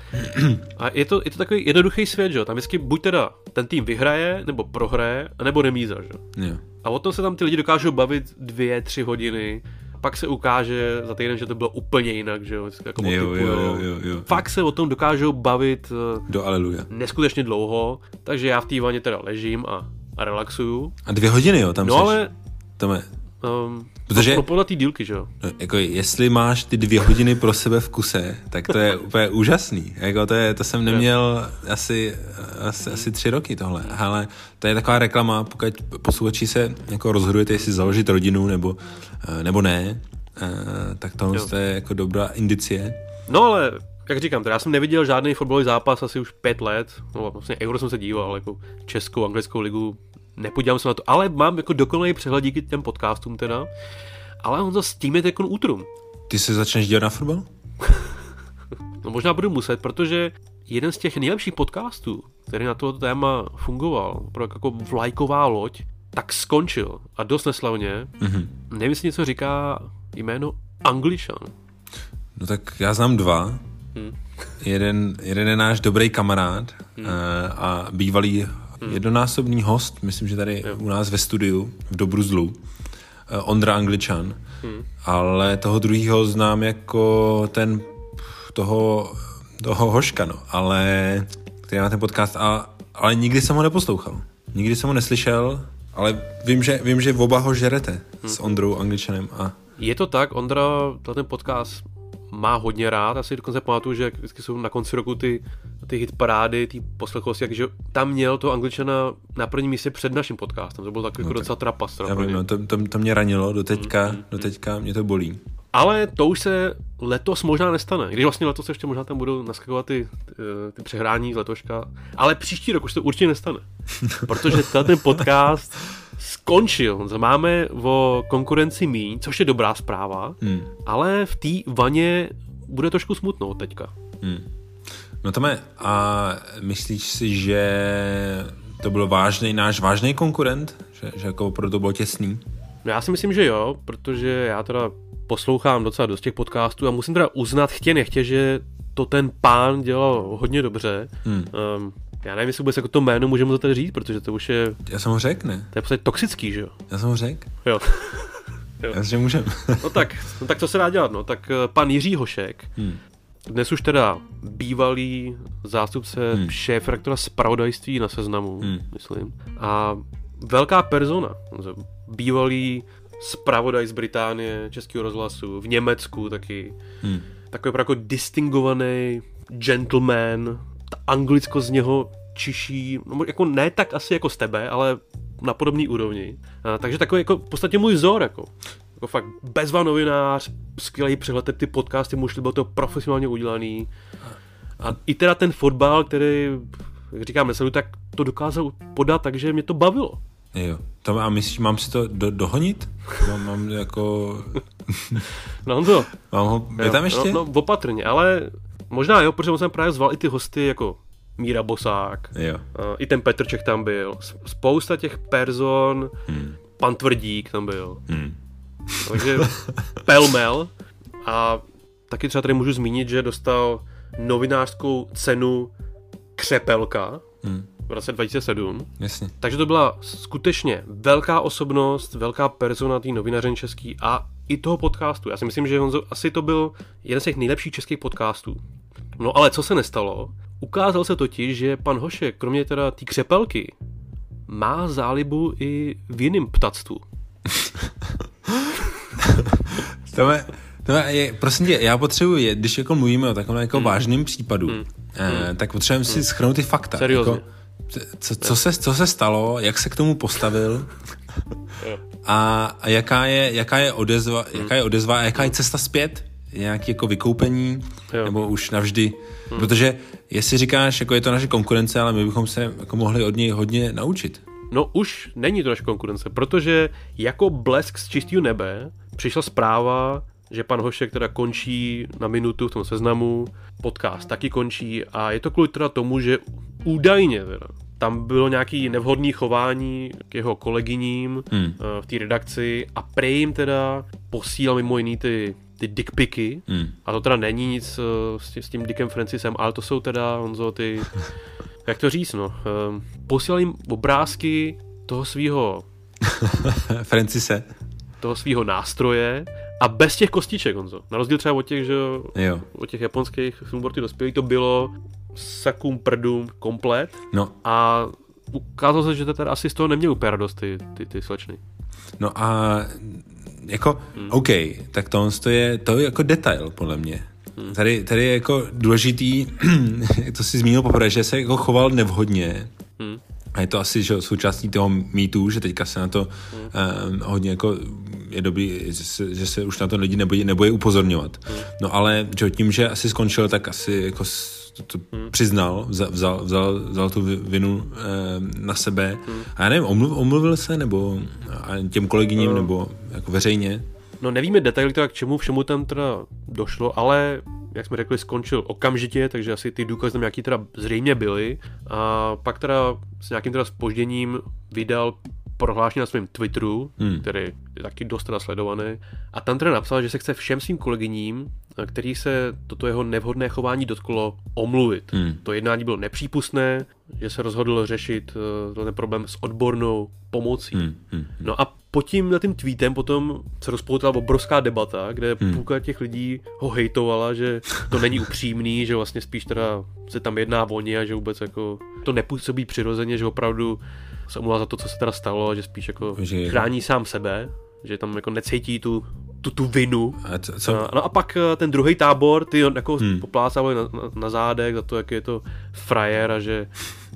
Speaker 2: a je to, je to takový jednoduchý svět, že Tam vždycky buď teda ten tým vyhraje, nebo prohraje, nebo remíza, že
Speaker 1: jo.
Speaker 2: A o tom se tam ty lidi dokážou bavit dvě, tři hodiny, pak se ukáže za týden, že to bylo úplně jinak, že jo, jako
Speaker 1: jo, jo, jo, jo, jo.
Speaker 2: Fakt se o tom dokážou bavit
Speaker 1: eh, Do aleluja.
Speaker 2: neskutečně dlouho, takže já v té vaně teda ležím a, a relaxuju.
Speaker 1: A dvě hodiny, jo, tam
Speaker 2: No
Speaker 1: seš.
Speaker 2: ale...
Speaker 1: Tome,
Speaker 2: Um, Protože, no, podle té dílky, že jo?
Speaker 1: No, jako jestli máš ty dvě hodiny pro sebe v kuse, tak to je úplně úžasný. Jako to, je, to jsem neměl asi, asi, asi tři roky tohle. Ale to je taková reklama, pokud posluchači se jako rozhodujete, jestli založit rodinu nebo, eh, nebo ne, eh, tak tohle to je jako dobrá indicie.
Speaker 2: No ale jak říkám, teda já jsem neviděl žádný fotbalový zápas asi už pět let, no vlastně Euro jsem se díval, jako Českou, anglickou ligu nepodívám se na to, ale mám jako dokonalý přehled díky těm podcastům teda. Ale on s tím je jako útrum.
Speaker 1: Ty se začneš dělat na fotbal?
Speaker 2: no možná budu muset, protože jeden z těch nejlepších podcastů, který na toto téma fungoval, pro jako vlajková loď, tak skončil a dost neslavně. Mm-hmm. Nevím, jestli něco říká jméno Angličan.
Speaker 1: No tak já znám dva. Hmm. Jeden, jeden je náš dobrý kamarád hmm. a bývalý hmm. jednonásobný host, myslím, že tady jo. u nás ve studiu v Dobruzlu, eh, Ondra Angličan, hmm. ale toho druhého znám jako ten toho, toho hoška, no, ale který má ten podcast, a, ale nikdy jsem ho neposlouchal. Nikdy jsem ho neslyšel, ale vím, že, vím, že oba ho žerete hmm. s Ondrou Angličanem. A...
Speaker 2: Je to tak, Ondra ten podcast má hodně rád, asi dokonce pamatuju, že vždycky jsou na konci roku ty, ty hit parády, ty poslechosti, takže tam měl to angličana na prvním místě před naším podcastem, to byl takový no, jako docela trapas.
Speaker 1: Já vím, no, to, to, to, mě ranilo, do teďka, mm, mm, do teďka mě to bolí.
Speaker 2: Ale to už se letos možná nestane. Když vlastně letos ještě možná tam budou naskakovat ty, ty, ty přehrání z letoška. Ale příští rok už to určitě nestane. Protože ten podcast skončil. Máme o konkurenci míň, což je dobrá zpráva, hmm. ale v té vaně bude trošku smutno teďka.
Speaker 1: Hmm. No Tome, a myslíš si, že to byl vážný, náš vážný konkurent? Že, že jako opravdu to bylo těsný?
Speaker 2: No já si myslím, že jo, protože já teda poslouchám docela dost těch podcastů a musím teda uznat chtě nechtě, že to ten pán dělal hodně dobře. Hmm. Um, já nevím, jestli vůbec jako to jméno můžeme to tady říct, protože to už je...
Speaker 1: Já jsem ho řekl, ne?
Speaker 2: To je prostě toxický, že jo?
Speaker 1: Já jsem ho řekl.
Speaker 2: Jo.
Speaker 1: jo. Já že můžem.
Speaker 2: no tak, no tak co se dá dělat, no? Tak eh, pan Jiří Hošek, hmm. dnes už teda bývalý zástupce hmm. šéf rektora zpravodajství na seznamu, hmm. myslím. A velká persona, bývalý zpravodaj z Británie, Českého rozhlasu, v Německu taky. Hmm. Takový jako distingovaný gentleman, ta anglicko z něho čiší, no, jako ne tak asi jako z tebe, ale na podobné úrovni. A, takže takový jako v podstatě můj vzor, jako. Jako fakt bezva novinář, skvělý přehled, ty podcasty mu bylo to profesionálně udělaný. A i teda ten fotbal, který, jak říkám, nesleduji, tak to dokázal podat, takže mě to bavilo.
Speaker 1: Jo. To, a myslíš, mám si to do, dohonit? Mám, mám jako...
Speaker 2: no to.
Speaker 1: Mám ho, je tam ještě?
Speaker 2: No, no, opatrně, ale možná jo, protože jsem právě zval i ty hosty jako Míra Bosák,
Speaker 1: jo.
Speaker 2: Uh, i ten Petrček tam byl, spousta těch person, hmm. pan Tvrdík tam byl. Hmm. Takže pelmel a taky třeba tady můžu zmínit, že dostal novinářskou cenu Křepelka, hmm v roce 2007.
Speaker 1: Jasně.
Speaker 2: Takže to byla skutečně velká osobnost, velká persona té novinařin český a i toho podcastu. Já si myslím, že Honzo, asi to byl jeden z těch nejlepších českých podcastů. No ale co se nestalo? Ukázal se totiž, že pan Hošek, kromě teda té křepelky, má zálibu i v jiném ptactvu.
Speaker 1: to je, to je, prosím tě, já potřebuji, když jako mluvíme o takovém jako hmm. vážném případu, hmm. Eh, tak potřebujeme hmm. si schrnout ty fakta.
Speaker 2: Seriózně.
Speaker 1: Jako, co, co, se, co se stalo, jak se k tomu postavil a, a jaká, je, jaká, je odezva, jaká je odezva a jaká je cesta zpět? Nějaké jako vykoupení jo. nebo už navždy? Hmm. Protože jestli říkáš, jako je to naše konkurence, ale my bychom se jako mohli od něj hodně naučit.
Speaker 2: No už není to naše konkurence, protože jako blesk z čistého nebe přišla zpráva, že pan Hošek teda končí na minutu v tom seznamu, podcast taky končí a je to kvůli teda tomu, že údajně teda, tam bylo nějaký nevhodný chování k jeho kolegyním hmm. Eh, v té redakci a prej jim teda posílal mimo jiný ty, ty dickpiky hmm. a to teda není nic eh, s tím, s tím Dickem Francisem, ale to jsou teda, Honzo, ty, jak to říct, no, eh, posílal jim obrázky toho svého
Speaker 1: Francise.
Speaker 2: Toho svého nástroje a bez těch kostiček, Honzo. Na rozdíl třeba od těch, že
Speaker 1: jo.
Speaker 2: od těch japonských snowboardy dospělých to bylo sakum prdům komplet.
Speaker 1: No.
Speaker 2: A ukázalo se, že to teda asi z toho neměl úplně radost ty, ty, ty slečny.
Speaker 1: No a jako, hmm. OK, tak to, to je, to je jako detail, podle mě. Hmm. Tady, tady je jako důležitý, to si zmínil poprvé, že se jako choval nevhodně. Hmm. A je to asi že, součástí toho mýtu, že teďka se na to hmm. um, hodně jako je dobrý, že se, že se už na to lidi nebojí, nebojí upozorňovat. Hmm. No ale že tím, že asi skončil, tak asi jako to, to hmm. přiznal, vzal, vzal, vzal, vzal tu vinu eh, na sebe. Hmm. A já nevím, omluv, omluvil se, nebo těm kolegyním, uh. nebo jako veřejně?
Speaker 2: No nevíme detaily teda, k čemu všemu tam teda došlo, ale jak jsme řekli, skončil okamžitě, takže asi ty důkazy tam nějaký teda zřejmě byly. A pak teda s nějakým teda spožděním vydal prohlášení na svém Twitteru, hmm. který je taky dost teda sledovaný, a tam teda napsal, že se chce všem svým kolegyním, který se toto jeho nevhodné chování dotklo, omluvit. Hmm. To jednání bylo nepřípustné, že se rozhodl řešit uh, ten problém s odbornou pomocí. Hmm. Hmm. No a pod tím na tím tweetem potom se rozpoutala obrovská debata, kde hmm. půlka těch lidí ho hejtovala, že to není upřímný, že vlastně spíš teda se tam jedná o a že vůbec jako to nepůsobí přirozeně, že opravdu se omlouvá za to, co se teda stalo, že spíš jako že... chrání sám sebe, že tam jako necítí tu, tu, tu vinu.
Speaker 1: A co, co?
Speaker 2: No a pak eh, ten druhý tábor, ty jako hmm. poplácávali na, na, na zádech za to, jak je to frajer a že,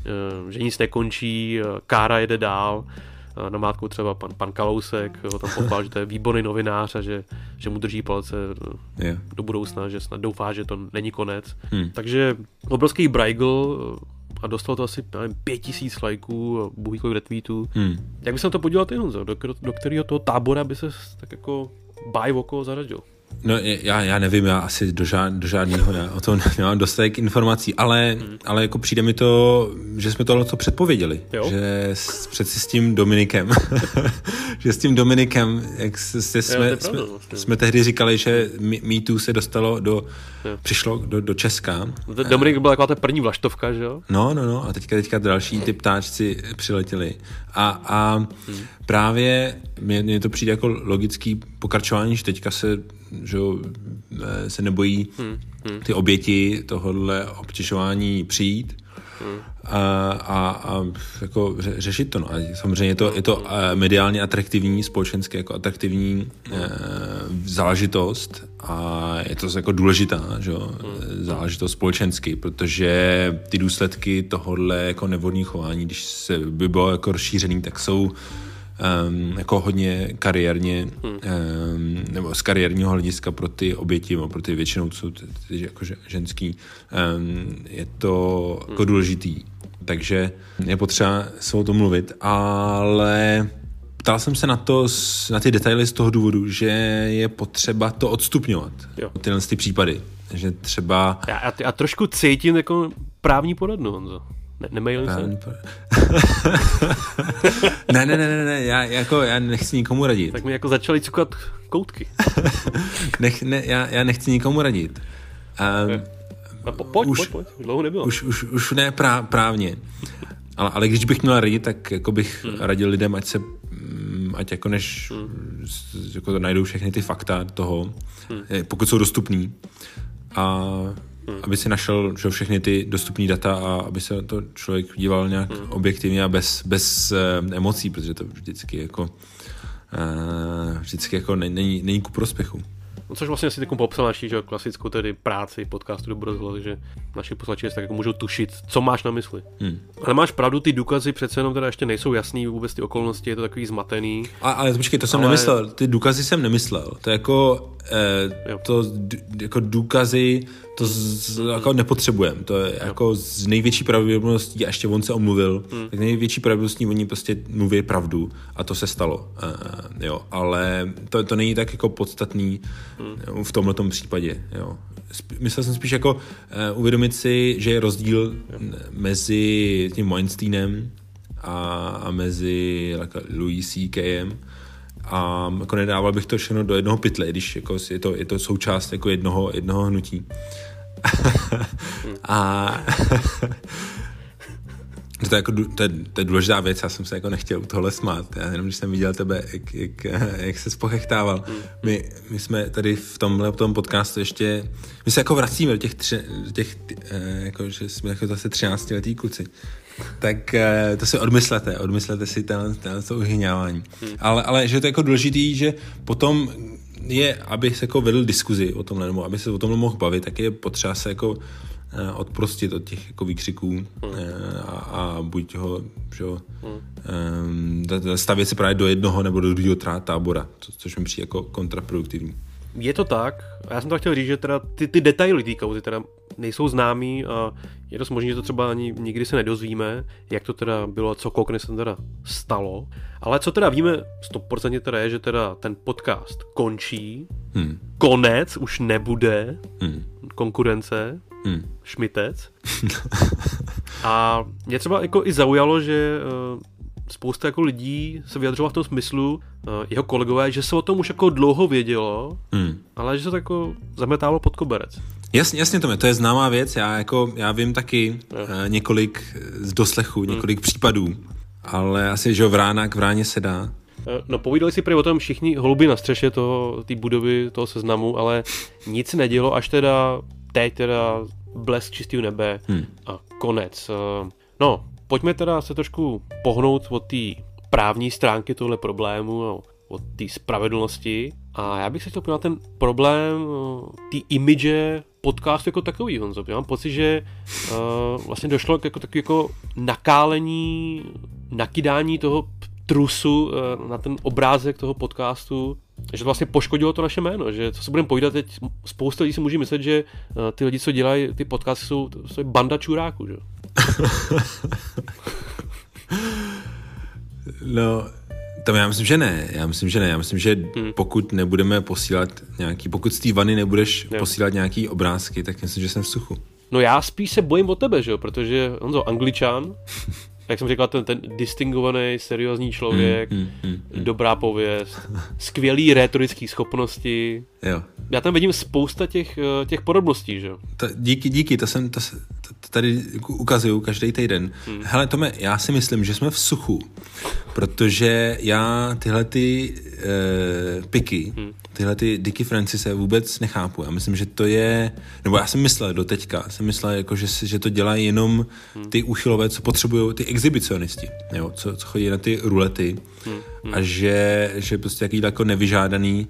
Speaker 2: eh, že nic nekončí, kára jede dál. Na mátku třeba pan, pan Kalousek ho tam pochvál, že to je výborný novinář a že, že mu drží palce
Speaker 1: yeah.
Speaker 2: do budoucna, že snad doufá, že to není konec. Hmm. Takže obrovský Braigl a dostal to asi nevím, pět tisíc lajků a bůh kolik retweetů. Hmm. Jak by se na to podíval ty, Honzo? Do, do kterého toho tábora by se tak jako báj oko zaradil?
Speaker 1: No já, já nevím, já asi do, žád, do žádného ne, o tom nemám dostatek informací, ale, hmm. ale jako přijde mi to, že jsme tohle to předpověděli, jo? že s, přeci s tím Dominikem, že s tím Dominikem, jak se, se jsme, jo, jsme, vlastně. jsme tehdy říkali, že MeToo se dostalo do, jo. přišlo do, do Česka.
Speaker 2: Dominik byla taková ta první vlaštovka, že jo?
Speaker 1: No, no, no, a teďka, teďka další ty ptáčci přiletěli. A, a hmm. právě mně to přijde jako logický pokračování, že teďka se že se nebojí hmm, hmm. ty oběti tohohle obtěžování přijít hmm. a, a, a jako ře, řešit to. No. A samozřejmě je to, je to mediálně atraktivní, společensky jako atraktivní hmm. e, záležitost a je to jako důležitá že? Hmm. záležitost společensky, protože ty důsledky tohohle jako nevodní chování, když se by bylo jako rozšířený, tak jsou um, jako hodně kariérně, hmm. um, nebo z kariérního hlediska pro ty oběti, nebo pro ty většinou, co ty, ty jako ženský, um, je to hmm. jako důležitý. Takže je potřeba se o tom mluvit, ale ptal jsem se na to, na ty detaily z toho důvodu, že je potřeba to odstupňovat, jo. tyhle ty případy. Že třeba...
Speaker 2: Já, já trošku cítím jako právní poradnu, Honzo. Ne, se?
Speaker 1: ne, ne, ne, ne, ne, já, jako, já nechci nikomu radit.
Speaker 2: Tak mi jako začali cukat koutky.
Speaker 1: Nech, ne, já, já nechci nikomu radit.
Speaker 2: Um, a po, pojď, už, pojď, pojď, dlouho nebylo.
Speaker 1: Už, už, už ne prá, právně. Ale, ale když bych měl radit, tak jako bych hmm. radil lidem, ať se mm, ať jako než hmm. jako najdou všechny ty fakta toho, hmm. pokud jsou dostupní a hmm. aby si našel že všechny ty dostupné data a aby se to člověk díval nějak hmm. objektivně a bez, bez uh, emocí, protože to vždycky jako uh, vždycky jako není, není ku prospěchu.
Speaker 2: No, což vlastně si teď popsal naši že, klasickou tedy práci podcastu do rozhlas, že naši posluchači tak jako můžou tušit, co máš na mysli. Hmm. Ale máš pravdu, ty důkazy přece jenom teda ještě nejsou jasný, vůbec ty okolnosti, je to takový zmatený.
Speaker 1: A, ale počkej, to jsem ale... nemyslel, ty důkazy jsem nemyslel. To je jako, eh, to jako důkazy, to z, jako nepotřebujeme. To je jako z největší pravděpodobností, a ještě on se omluvil, hmm. tak největší pravděpodobností oni prostě mluví pravdu a to se stalo. Uh, jo, ale to, to není tak jako podstatný hmm. v tomhle případě. Jo. Myslel jsem spíš jako uh, uvědomit si, že je rozdíl mezi tím Weinsteinem a, a mezi like, Louis C.K.M a jako nedával bych to všechno do jednoho pytle, když jako je, to, je to součást jako jednoho, jednoho hnutí. a to je, jako, to, je, to je důležitá věc, já jsem se jako nechtěl u tohle smát, já jenom když jsem viděl tebe, jak, jak, jak se spochechtával. My, my jsme tady v tomhle tom podcastu ještě, my se jako vracíme do těch, tři, do těch eh, jako, že jsme jako zase 13 letý kluci tak uh, to si odmyslete, odmyslete si ten, ten, to uhyňávání. Hmm. Ale, ale že to je jako důležitý, že potom je, aby se jako vedl diskuzi o tomhle, nebo aby se o tomhle mohl bavit, tak je potřeba se jako uh, odprostit od těch jako výkřiků hmm. uh, a, a buď ho, že jo, hmm. um, stavět se právě do jednoho nebo do druhého tábora, co, což mi přijde jako kontraproduktivní.
Speaker 2: Je to tak. A já jsem to chtěl říct, že teda ty, ty detaily té kauzy teda nejsou známý a je dost možné, že to třeba ani nikdy se nedozvíme, jak to teda bylo a co konkrétně se teda stalo. Ale co teda víme 100% teda je, že teda ten podcast končí, hmm. konec už nebude, hmm. konkurence, hmm. šmitec. a mě třeba jako i zaujalo, že uh, spousta jako lidí se vyjadřovala v tom smyslu, uh, jeho kolegové, že se o tom už jako dlouho vědělo, hmm. ale že se to jako zametávalo pod koberec.
Speaker 1: Jasně, jasně to, to je známá věc, já, jako, já vím taky uh, několik z doslechu, hmm. několik případů, ale asi, že v rána k vráně se dá.
Speaker 2: Eh, no povídali si prý o tom všichni holuby na střeše té budovy, toho seznamu, ale nic nedělo, až teda teď teda blesk čistého nebe hmm. a konec. No, pojďme teda se trošku pohnout od té právní stránky tohle problému, no, od té spravedlnosti. A já bych se chtěl podívat ten problém té image podcastu jako takový, Honzo. Já mám pocit, že uh, vlastně došlo k jako, takový jako nakálení, nakydání toho trusu uh, na ten obrázek toho podcastu, že to vlastně poškodilo to naše jméno, že co se budeme povídat teď, spousta lidí si může myslet, že uh, ty lidi, co dělají ty podcasty, jsou, jsou banda čuráků, že?
Speaker 1: no, Tam já myslím, že ne. Já myslím, že ne. Já myslím, že hmm. pokud nebudeme posílat nějaký, pokud z té vany nebudeš jo. posílat nějaký obrázky, tak myslím, že jsem v suchu.
Speaker 2: No já spíš se bojím o tebe, že jo, protože Honzo, angličan, jak jsem říkal, ten, ten distingovaný, seriózní člověk, mm, mm, mm, mm. dobrá pověst, skvělý rétorický schopnosti.
Speaker 1: Jo.
Speaker 2: Já tam vidím spousta těch, eh, těch podobností, že
Speaker 1: To, díky, díky, to jsem, to, to tady ukazuju každý týden. Hmm. Hele, Tome, já si myslím, že jsme v suchu, protože já tyhle ty uh, piky, hmm tyhle ty Dicky Francise vůbec nechápu. Já myslím, že to je, nebo já jsem myslel do teďka, jsem myslel, jako, že, že to dělají jenom ty uchylové, co potřebují, ty exhibicionisti, jo, co, co chodí na ty rulety hmm. a že, že prostě jaký jako nevyžádaný,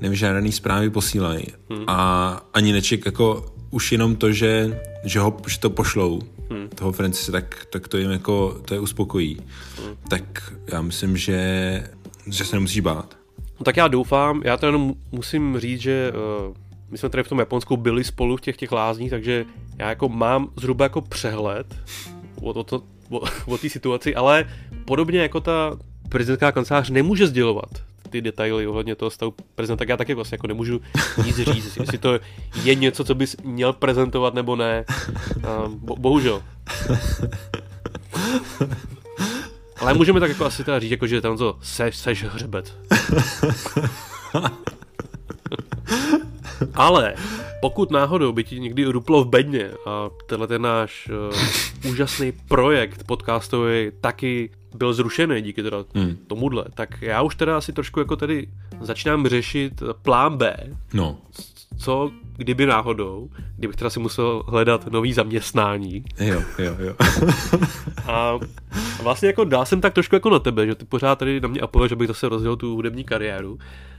Speaker 1: nevyžádaný zprávy posílají. Hmm. A ani neček jako už jenom to, že, že, ho, že to pošlou, hmm. toho Francise, tak, tak to jim jako, to je uspokojí. Hmm. Tak já myslím, že, že se nemusíš bát.
Speaker 2: No tak já doufám, já to jenom musím říct, že uh, my jsme tady v tom Japonsku byli spolu v těch těch lázních, takže já jako mám zhruba jako přehled o, o, to, o, o té situaci, ale podobně jako ta prezidentská kancelář nemůže sdělovat ty detaily ohledně toho stavu prezidenta, tak já taky vlastně jako nemůžu nic říct, jestli to je něco, co bys měl prezentovat nebo ne. Uh, bo, bohužel. Ale můžeme tak jako asi teda říct, jako, že tam to seš, seš hřebet. Ale pokud náhodou by ti někdy ruplo v bedně a tenhle ten náš uh, úžasný projekt podcastový taky byl zrušený díky teda hmm. tomuhle, tak já už teda asi trošku jako tady začínám řešit plán B.
Speaker 1: No
Speaker 2: co kdyby náhodou, kdybych teda si musel hledat nový zaměstnání.
Speaker 1: Jo, jo, jo.
Speaker 2: a vlastně jako dal jsem tak trošku jako na tebe, že ty pořád tady na mě apeluješ, že bych zase rozdělil tu hudební kariéru.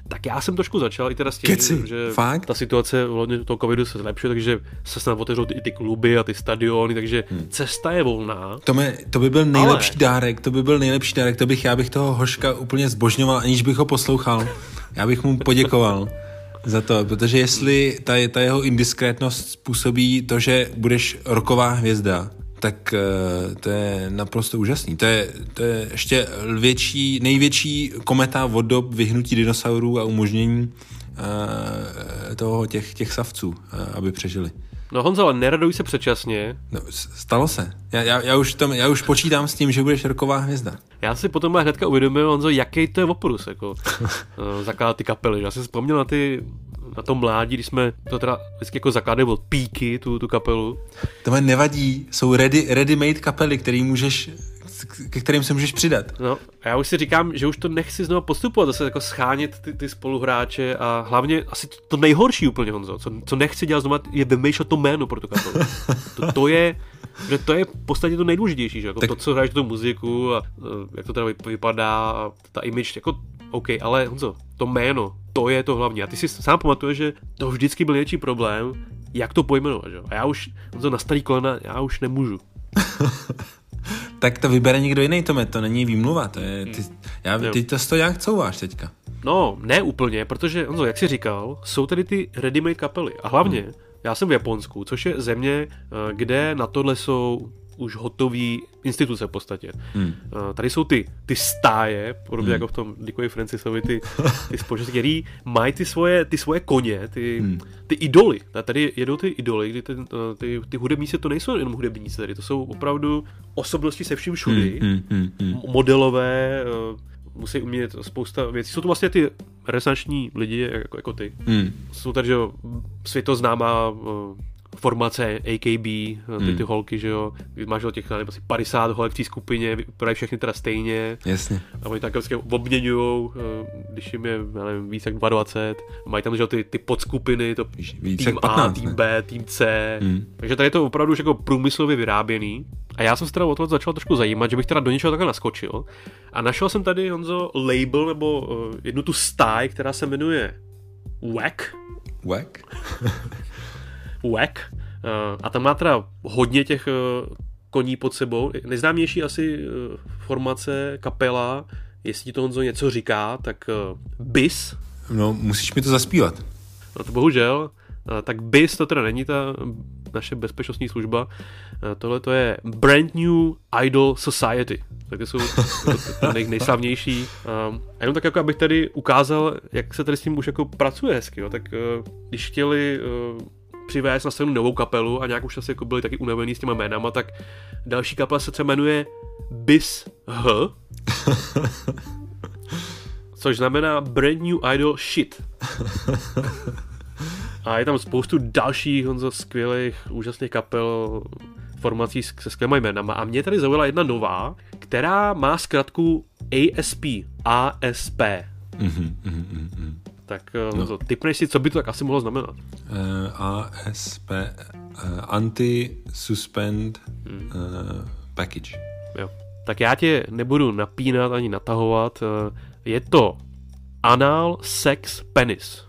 Speaker 2: Tak já jsem trošku začal i teda s tím,
Speaker 1: Keci,
Speaker 2: že
Speaker 1: fakt?
Speaker 2: ta situace v toho covidu se zlepšuje, takže se snad otevřou i ty kluby a ty stadiony, takže hmm. cesta je volná.
Speaker 1: To, mě, to by byl nejlepší Ale... dárek, to by byl nejlepší dárek, to bych, já bych toho Hoška úplně zbožňoval, aniž bych ho poslouchal. Já bych mu poděkoval za to, protože jestli ta, ta jeho indiskrétnost způsobí to, že budeš roková hvězda, tak uh, to je naprosto úžasný. To je, to je ještě větší, největší kometa od dob vyhnutí dinosaurů a umožnění uh, toho těch, těch savců, uh, aby přežili.
Speaker 2: No Honzo, ale neraduj se předčasně.
Speaker 1: No, stalo se. Já, já, já, už tam, já už počítám s tím, že budeš roková hvězda.
Speaker 2: Já si potom hnedka uvědomil, Honzo, jaký to je oprus, jako zakládat ty kapely. Já jsem vzpomněl na ty na tom mládí, když jsme to teda vždycky jako zakládali od píky, tu, tu kapelu.
Speaker 1: To mě nevadí, jsou ready, ready-made kapely, který můžeš ke kterým se můžeš přidat.
Speaker 2: No, a já už si říkám, že už to nechci znovu postupovat, zase jako schánět ty, ty spoluhráče a hlavně asi to nejhorší úplně, Honzo, co, co nechci dělat znovu, je vymýšlet to jméno pro tu kapelu. To, to je, že to je v podstatě to nejdůležitější, že? Jako tak... to, co hraješ tu muziku a jak to teda vypadá a ta image, jako OK, ale Honzo, to jméno, to je to hlavní. A ty si sám pamatuješ, že to vždycky byl největší problém, jak to pojmenovat, že? A já už, Honzo, na starý kolena, já už nemůžu.
Speaker 1: tak to vybere někdo jiný, Tome, to není výmluva, to je, ty, já, ty to to nějak couváš teďka.
Speaker 2: No, ne úplně, protože, Honzo, jak jsi říkal, jsou tady ty ready-made kapely a hlavně, hmm. já jsem v Japonsku, což je země, eh, kde na tohle jsou už hotový instituce v podstatě. Hmm. Uh, tady jsou ty, ty stáje, podobně hmm. jako v tom Dickovi Francisovi, ty, ty společnosti, který mají ty svoje, ty svoje koně, ty, hmm. ty idoly. Tady jedou ty idoly, kdy ty, uh, ty, ty hudebníci to nejsou jenom hudebníci, tady to jsou opravdu osobnosti se vším všudy, hmm. Hmm. Hmm. modelové, uh, musí umět spousta věcí. Jsou to vlastně ty renesanční lidi jako, jako ty. Hmm. Jsou tady, že světoznámá formace AKB, ty, hmm. ty holky, že jo, máš o těch, nevím, asi 50 holek v té skupině, vypadají všechny teda stejně.
Speaker 1: Jasně.
Speaker 2: A oni tak vlastně obměňují, eh, když jim je, nevím, víc jak 22, mají tam, že jo, ty, ty podskupiny, to
Speaker 1: víc
Speaker 2: tým 15, A, tým B, tým C, hmm. takže tady je to opravdu už jako průmyslově vyráběný. A já jsem se teda o to začal trošku zajímat, že bych teda do něčeho takhle naskočil. A našel jsem tady, Honzo, label nebo uh, jednu tu stáj, která se jmenuje Wack.
Speaker 1: Wack?
Speaker 2: Wack. Eh, a tam má teda hodně těch eh, koní pod sebou. Nejznámější asi eh, formace, kapela, jestli ti to Honzo něco říká, tak BIS.
Speaker 1: No, musíš mi to zaspívat.
Speaker 2: No to bohužel. Tak BIS to teda není ta naše bezpečnostní služba. Tohle to je Brand New Idol Society. Tak to jsou nej, nejslavnější. A jenom tak jako abych tady ukázal, jak se tady s tím už jako pracuje hezky. Jo. Tak když chtěli přivést na scénu novou kapelu a nějak už asi jako byli taky unavený s těma jménama, tak další kapela se třeba jmenuje Bis H. což znamená Brand New Idol Shit. A je tam spoustu dalších Honzo, skvělých, úžasných kapel, formací se skvělými jménama. A mě tady zaujala jedna nová, která má zkratku ASP. ASP. Mm-hmm, mm-hmm. Tak eh, no. typneš si, co by to tak asi mohlo znamenat?
Speaker 1: Uh, ASP, uh, Anti-Suspend hmm. uh, Package.
Speaker 2: Jo. Tak já tě nebudu napínat ani natahovat. Uh, je to Anal Sex Penis.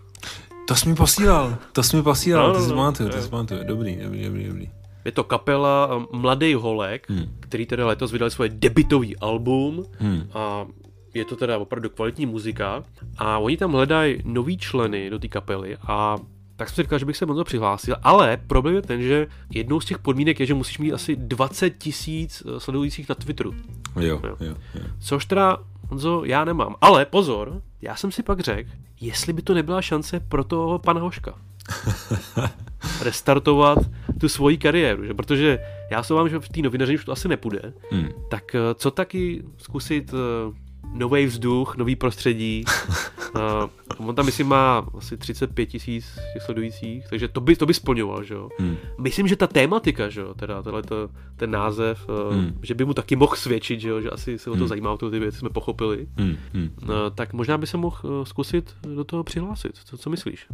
Speaker 1: To jsi mi posílal, to jsi mi posílal, no, no, to si no, pamatuju, to si pamatuju. Dobrý, dobrý, dobrý, dobrý.
Speaker 2: Je to kapela Mladý holek, hmm. který teda letos vydali svoje debitový album hmm. a je to teda opravdu kvalitní muzika a oni tam hledají nový členy do té kapely a tak jsem si říkal, že bych se moc přihlásil, ale problém je ten, že jednou z těch podmínek je, že musíš mít asi 20 tisíc eh, sledujících na Twitteru.
Speaker 1: Jo, jo. jo, jo.
Speaker 2: Což teda, Honzo, já nemám. Ale pozor, já jsem si pak řekl, jestli by to nebyla šance pro toho pana Hoška. restartovat tu svoji kariéru, že? protože já se vám, že v té novinařině už to asi nepůjde, hmm. tak eh, co taky zkusit eh, nový vzduch, nový prostředí. uh, on tam, myslím, má asi 35 tisíc sledujících, takže to by, to by splňoval, že jo. Hmm. Myslím, že ta tématika, že jo, teda tenhle to, ten název, uh, hmm. že by mu taky mohl svědčit, že jo, že asi se o to hmm. zajímá, to ty věci jsme pochopili. Hmm. Hmm. Uh, tak možná by se mohl uh, zkusit do toho přihlásit. Co, co myslíš?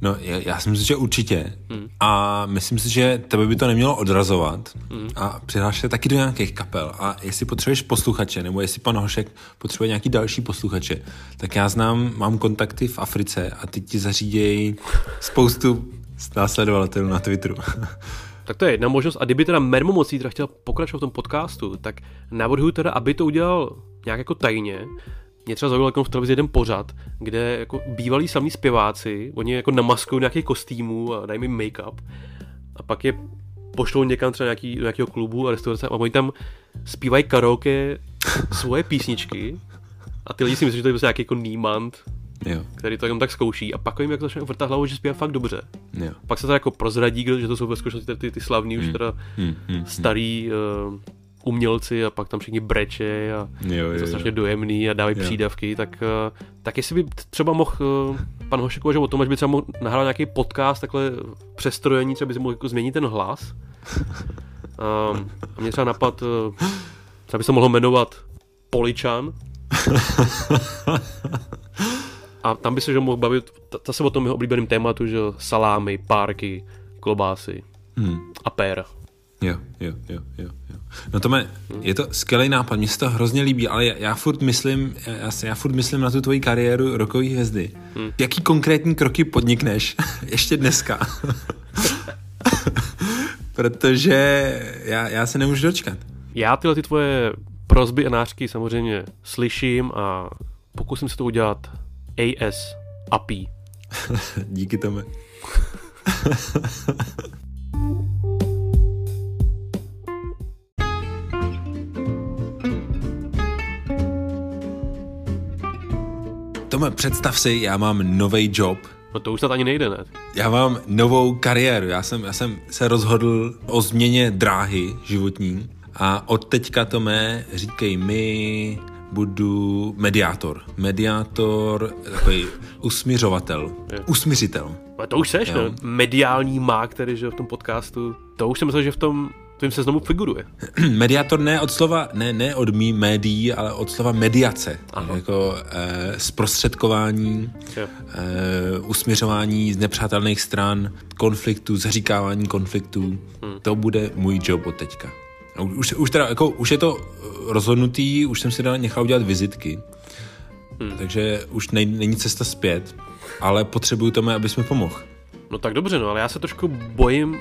Speaker 1: No, já, já si myslím, že určitě. Hmm. A myslím si, že tebe by to nemělo odrazovat hmm. a přihláš se taky do nějakých kapel. A jestli potřebuješ posluchače, nebo jestli pan Hošek potřebuje nějaký další posluchače, tak já znám, mám kontakty v Africe a ty ti zařídějí spoustu následovatelů na Twitteru.
Speaker 2: Tak to je jedna možnost. A kdyby teda Mermo Mocí teda chtěl pokračovat v tom podcastu, tak navrhuji teda, aby to udělal nějak jako tajně. Mě třeba zaujalo jako v televizi jeden pořad, kde jako bývalí samí zpěváci, oni jako namaskují nějaký kostýmů a dají mi make-up a pak je pošlou někam třeba nějaký, do nějakého klubu a restaurace a oni tam zpívají karaoke svoje písničky a ty lidi si myslí, že to je prostě nějaký jako nímant, jo. který to jenom tak zkouší a pak jim jako začne vrtat hlavu, že zpívá fakt dobře. Jo. Pak se to jako prozradí, že to jsou ve skutečnosti ty, ty slavní hmm. už teda hmm. Hmm. starý uh, umělci a pak tam všichni breče a jo, jo, je to strašně dojemný a dávají jo. přídavky, tak, uh, tak jestli by třeba mohl uh, pan Hošek uvažovat o tom, že by třeba mohl nahrát nějaký podcast, takhle přestrojení, třeba by si mohl jako změnit ten hlas. A mě třeba napad, uh, třeba by se mohlo jmenovat Poličan. a tam by se že mohl bavit zase o tom jeho oblíbeném tématu, že salámy, párky, klobásy hmm. a péra.
Speaker 1: Jo, jo, jo, jo. jo. No to je to skvělý nápad, mně se to hrozně líbí, ale já, já furt myslím, já, já furt myslím na tu tvoji kariéru rokový hvězdy. Hmm. Jaký konkrétní kroky podnikneš ještě dneska? Protože já, já se nemůžu dočkat.
Speaker 2: Já tyhle ty tvoje prozby a nářky samozřejmě slyším a pokusím se to udělat AS API.
Speaker 1: Díky tomu. Tome, představ si, já mám nový job.
Speaker 2: No to už snad ani nejde, ne?
Speaker 1: Já mám novou kariéru. Já jsem, já jsem se rozhodl o změně dráhy životní a od teďka, Tome, říkej mi, budu mediátor. Mediátor, takový usmířovatel, usmířitel.
Speaker 2: A to už seš, ne? Mediální má, který že v tom podcastu. To už jsem myslel, že v tom tvým seznamu figuruje.
Speaker 1: Mediátor ne od slova, ne, ne od mý médií, ale od slova mediace. Aha. Jako e, zprostředkování, e, usměřování z nepřátelných stran, konfliktů, zaříkávání konfliktů. Hmm. To bude můj job od teďka. Už, už, teda, jako, už je to rozhodnutý, už jsem si dal nechal udělat vizitky. Hmm. Takže už nej, není cesta zpět, ale potřebuju tomu, abys mi pomohl.
Speaker 2: No tak dobře, no, ale já se trošku bojím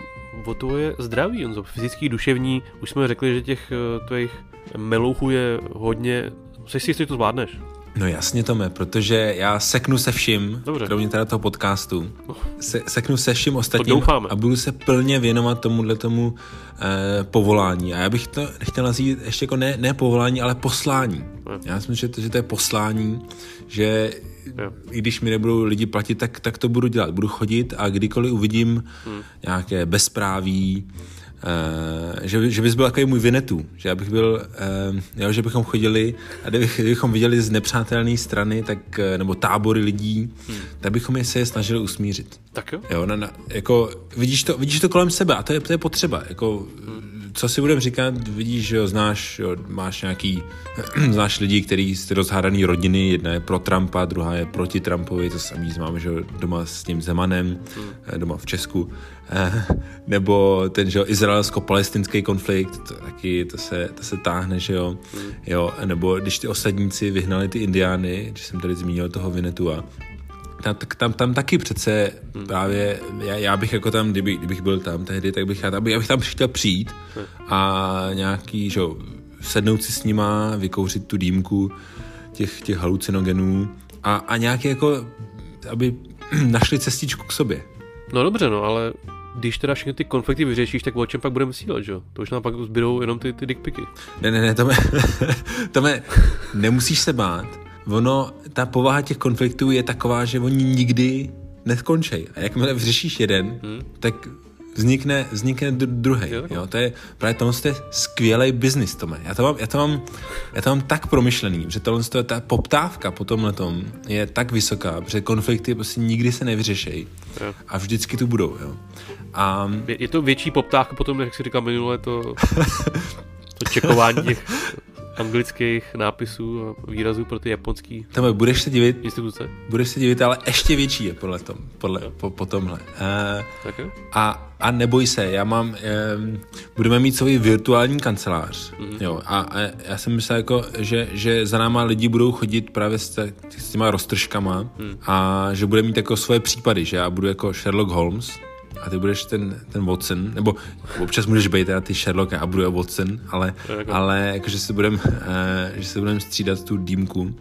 Speaker 2: o tvoje zdraví, Honzo, fyzický, duševní. Už jsme řekli, že těch uh, tvých melouchů je hodně. Jsi si jistý, že to zvládneš?
Speaker 1: No jasně, Tome, protože já seknu se vším,
Speaker 2: Dobře.
Speaker 1: kromě teda toho podcastu, se, seknu se vším ostatním a budu se plně věnovat tomuhle tomu eh, povolání. A já bych to chtěl nazít ještě jako ne, ne povolání, ale poslání. Já myslím, že to, že to je poslání, že
Speaker 2: Jo.
Speaker 1: i když mi nebudou lidi platit, tak, tak to budu dělat. Budu chodit a kdykoliv uvidím hmm. nějaké bezpráví, Uh, že, že bys byl takový můj Vinetu, že já bych byl, uh, jo, že bychom chodili a kdybych, kdybychom viděli z nepřátelné strany, tak, eh, nebo tábory lidí, hmm. tak bychom je se je snažili usmířit.
Speaker 2: Tak jo?
Speaker 1: Jo, na, na, jako, vidíš, to, vidíš to kolem sebe a to je, to je potřeba. Jako, co si budeme říkat, vidíš, že jo, znáš, jo, máš nějaký, znáš lidi, který z rozhádaný rodiny, jedna je pro Trumpa, druhá je proti Trumpovi, to samý máme, že jo, doma s tím Zemanem, eh, doma v Česku, Eh, nebo ten, že jo, izraelsko-palestinský konflikt, to taky, to se, to se táhne, že jo, jo, nebo když ty osadníci vyhnali ty indiány, když jsem tady zmínil toho Vinetua, tam, tak tam, tam taky přece právě, já, já bych jako tam, kdyby, kdybych byl tam tehdy, tak bych, já, tam- já bych tam chtěl přijít a nějaký, že jo, sednout si s nima, vykouřit tu dýmku těch, těch halucinogenů a, a nějaký jako, aby našli cestičku k sobě.
Speaker 2: No dobře, no, ale když teda všechny ty konflikty vyřešíš, tak o čem pak budeme sílet, že jo? To už nám pak zbydou jenom ty, ty dickpiky.
Speaker 1: Ne, ne, ne, Tome, Tome, nemusíš se bát. Ono, ta povaha těch konfliktů je taková, že oni nikdy neskončí. A jakmile vyřešíš jeden, hmm. tak vznikne, vznikne druhý.
Speaker 2: Jo,
Speaker 1: Jo,
Speaker 2: takhle.
Speaker 1: jo, to je právě tohle je skvělý biznis, Tome. Já to, mám, já, to mám, já to mám tak promyšlený, že tohle je ta poptávka po tomhle tom je tak vysoká, že konflikty prostě nikdy se nevyřešejí. A vždycky tu budou. Jo. A
Speaker 2: Je, je to větší poptávka potom, jak si říkal minule, to, to čekování těch anglických nápisů a výrazů pro ty japonský
Speaker 1: Tome, budeš se divit,
Speaker 2: instituce.
Speaker 1: budeš se divit, ale ještě větší je podle tom, podle, po, po tomhle. Uh,
Speaker 2: Tak jo?
Speaker 1: A, a neboj se, já mám, um, budeme mít svůj virtuální kancelář, mm-hmm. jo, a, a já jsem myslel jako, že, že za náma lidi budou chodit právě s, s těma roztržkama mm. a že bude mít jako svoje případy, že já budu jako Sherlock Holmes a ty budeš ten, ten Watson, nebo občas můžeš být teda ty Sherlock a budu Watson, ale,
Speaker 2: jako-
Speaker 1: ale jako, že se budeme uh, že se budem střídat tu dýmku uh,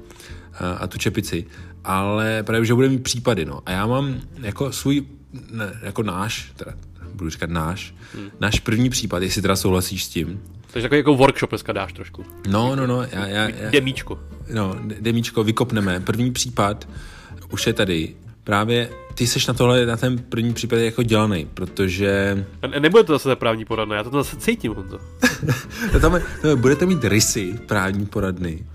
Speaker 1: a tu čepici, ale právě, že bude mít případy, no. A já mám jako svůj, ne, jako náš, teda budu říkat náš, hmm. náš první případ, jestli teda souhlasíš s tím.
Speaker 2: Takže takový jako workshop dneska dáš trošku.
Speaker 1: No, no, no, já, já, já
Speaker 2: Demíčko.
Speaker 1: no, Demíčko, vykopneme. První případ už je tady. Právě ty seš na tohle, na ten první případ jako dělaný, protože
Speaker 2: A ne- nebude to zase právní poradna, já to zase cítím, Honzo.
Speaker 1: tam, je- tam je- budete mít rysy právní poradny,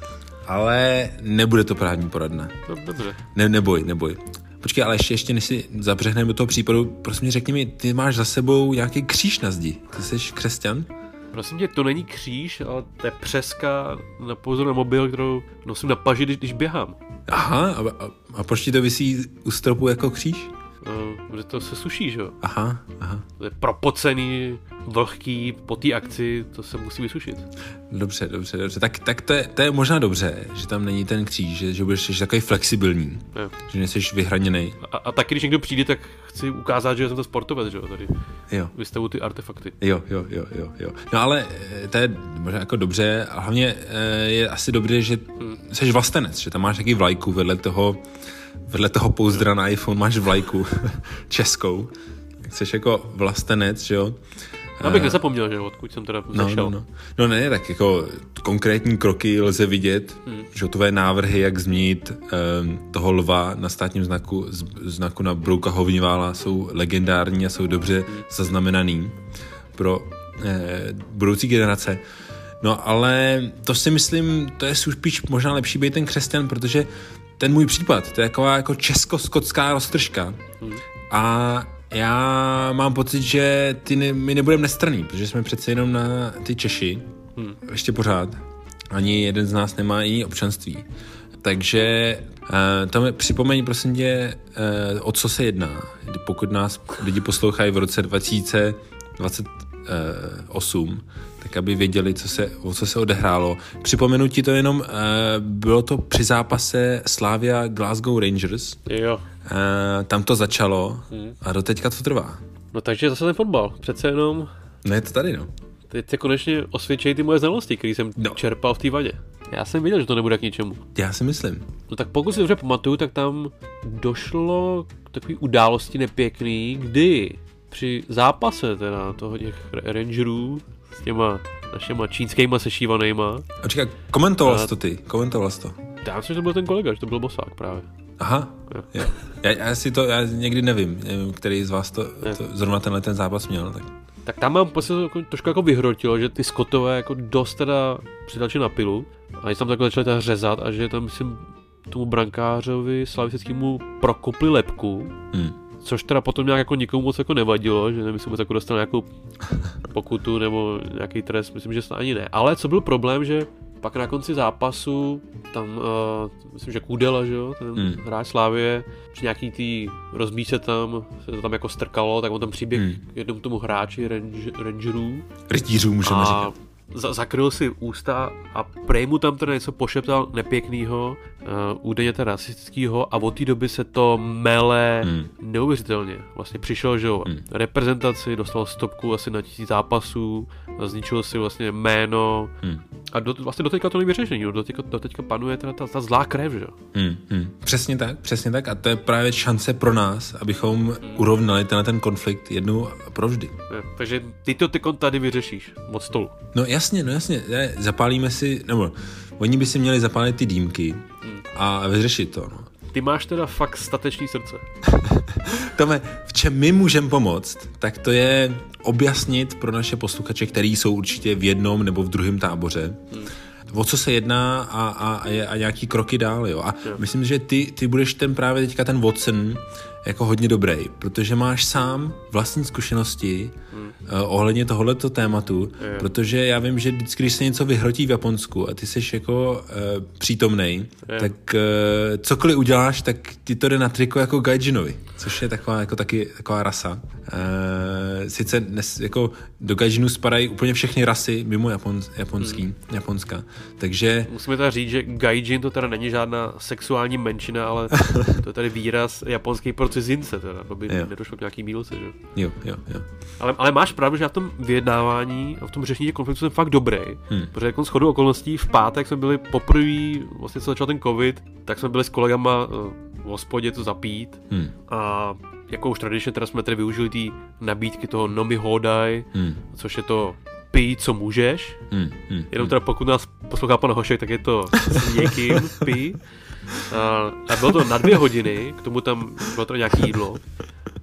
Speaker 1: ale nebude to právní poradna.
Speaker 2: No, dobře.
Speaker 1: Ne, neboj, neboj. Počkej, ale ještě, ještě než si zabřehneme do toho případu, prosím mě řekni mi, ty máš za sebou nějaký kříž na zdi. Ty jsi křesťan?
Speaker 2: Prosím tě, to není kříž, ale to je přeska na pozor na mobil, kterou nosím na paži, když, když běhám.
Speaker 1: Aha, a, a, a proč ti to visí u stropu jako kříž?
Speaker 2: Protože to se suší, že jo?
Speaker 1: Aha, aha.
Speaker 2: To je propocený, vlhký, po té akci, to se musí vysušit.
Speaker 1: Dobře, dobře, dobře. Tak, tak to, je, to je možná dobře, že tam není ten kříž, že, že budeš takový flexibilní,
Speaker 2: Jo.
Speaker 1: že nejsi vyhraněný.
Speaker 2: A, a taky, když někdo přijde, tak chci ukázat, že jsem to sportovec, že jo, tady
Speaker 1: Jo.
Speaker 2: vystavu ty artefakty.
Speaker 1: Jo, jo, jo, jo, jo. No ale eh, to je možná jako dobře a hlavně eh, je asi dobře, že jsi vlastenec, že tam máš taky vlajku vedle toho, vedle toho pouzdra na iPhone máš vlajku českou. Tak jsi jako vlastenec, že jo.
Speaker 2: Abych nezapomněl, že odkud jsem teda
Speaker 1: No,
Speaker 2: zašel.
Speaker 1: no, no. no ne, tak jako konkrétní kroky lze vidět, hmm. že tvoje návrhy, jak změnit um, toho lva na státním znaku, z, znaku na Brouka Hovnivála jsou legendární a jsou dobře zaznamenaný pro eh, budoucí generace. No ale to si myslím, to je spíš možná lepší být ten křesťan, protože ten můj případ, to je taková jako česko-skotská roztržka. Hmm. A já mám pocit, že ty ne, my nebudeme nestraný, protože jsme přece jenom na ty Češi, hmm. ještě pořád. Ani jeden z nás nemá jiný občanství. Takže uh, tam připomeň prosím tě, uh, o co se jedná. Pokud nás lidi poslouchají v roce 2028, tak aby věděli, co se, o co se odehrálo. Připomenu ti to jenom, uh, bylo to při zápase Slavia Glasgow Rangers.
Speaker 2: Jo.
Speaker 1: Uh, tam to začalo a doteďka to trvá.
Speaker 2: No takže zase ten fotbal. Přece jenom
Speaker 1: No je to tady, no.
Speaker 2: teď se konečně osvědčejí ty moje znalosti, které jsem
Speaker 1: No.
Speaker 2: no. čerpal v té vadě. Já jsem viděl, že to nebude k ničemu.
Speaker 1: Já si myslím.
Speaker 2: No tak pokud si dobře pamatuju, tak tam došlo k takové události nepěkný, kdy při zápase teda toho těch rangerů s těma našima čínskýma sešívanýma.
Speaker 1: A čeká, komentoval jsi to ty, komentoval jsi to.
Speaker 2: Já myslím, že to byl ten kolega, že to byl Bosák právě.
Speaker 1: Aha, jo. Já, já, si to, já někdy nevím, nevím, který z vás to, to zrovna tenhle ten zápas měl. Tak.
Speaker 2: Tak tam mám pocit, jako, trošku jako vyhrotilo, že ty skotové jako dost teda přidalči na pilu a oni tam takhle začali teda řezat a že tam myslím tomu brankářovi slavistickému prokopli lepku, hmm. Což teda potom nějak jako nikomu moc jako nevadilo, že nemyslím moc jako dostal nějakou pokutu nebo nějaký trest, myslím, že to ani ne. Ale co byl problém, že pak na konci zápasu tam, uh, myslím, že Kudela, že jo, ten hmm. hráč Slávě, při nějaký tý rozbíce tam, se to tam jako strkalo, tak on tam přiběh hmm. jednomu tomu hráči range, rangerů.
Speaker 1: Rytířů můžeme a říkat
Speaker 2: za- zakryl si ústa a prej mu tam teda něco pošeptal nepěknýho, uh, údajně teda rasistického a od té doby se to mele hmm. neuvěřitelně. Vlastně přišel, že jo, hmm. reprezentaci, dostal stopku asi na tisíc zápasů, zničil si vlastně jméno hmm. a do, vlastně do teďka to není vyřešení, do teďka, do teďka panuje teda ta, ta zlá krev, že jo.
Speaker 1: Hmm. Hmm. Přesně tak, přesně tak a to je právě šance pro nás, abychom hmm. urovnali tenhle ten konflikt jednou a provždy.
Speaker 2: Je, takže ty to ty tady vyřešíš od stolu.
Speaker 1: No jasně, no jasně, ne, zapálíme si, nebo oni by si měli zapálit ty dýmky hmm. a vyřešit to, no.
Speaker 2: Ty máš teda fakt statečný srdce.
Speaker 1: Tome, v čem my můžeme pomoct, tak to je objasnit pro naše posluchače, který jsou určitě v jednom nebo v druhém táboře, hmm. o co se jedná a, a, a, a nějaký kroky dál, jo. A jo. myslím, že ty, ty budeš ten právě teďka ten Watson jako hodně dobrý, protože máš sám vlastní zkušenosti hmm. uh, ohledně tohoto tématu, je. protože já vím, že vždycky, když se něco vyhrotí v Japonsku a ty jsi jako uh, přítomnej, je. tak uh, cokoliv uděláš, tak ti to jde na triko jako gaijinovi, což je taková, jako taky, taková rasa. Uh, sice dnes, jako do gaijinu spadají úplně všechny rasy mimo Japon, japonský, hmm. Japonska, takže...
Speaker 2: Musíme teda říct, že gaijin to teda není žádná sexuální menšina, ale to je tady výraz japonský pro cizince, teda, aby jo. nedošlo k nějaký mílce, že?
Speaker 1: Jo, jo, jo.
Speaker 2: Ale, ale máš pravdu, že na tom vyjednávání a v tom řešení konfliktu jsem fakt dobrý, hmm. protože jako schodu okolností v pátek jsme byli poprvé, vlastně co začal ten covid, tak jsme byli s kolegama uh, v hospodě to zapít hmm. a jako už tradičně teda jsme tedy využili ty nabídky toho Nomi Hodai, hmm. což je to pij, co můžeš. Hmm, hmm, Jenom teda pokud nás poslouchá pan Hošek, tak je to s někým pij. A, a bylo to na dvě hodiny, k tomu tam bylo to nějaké jídlo.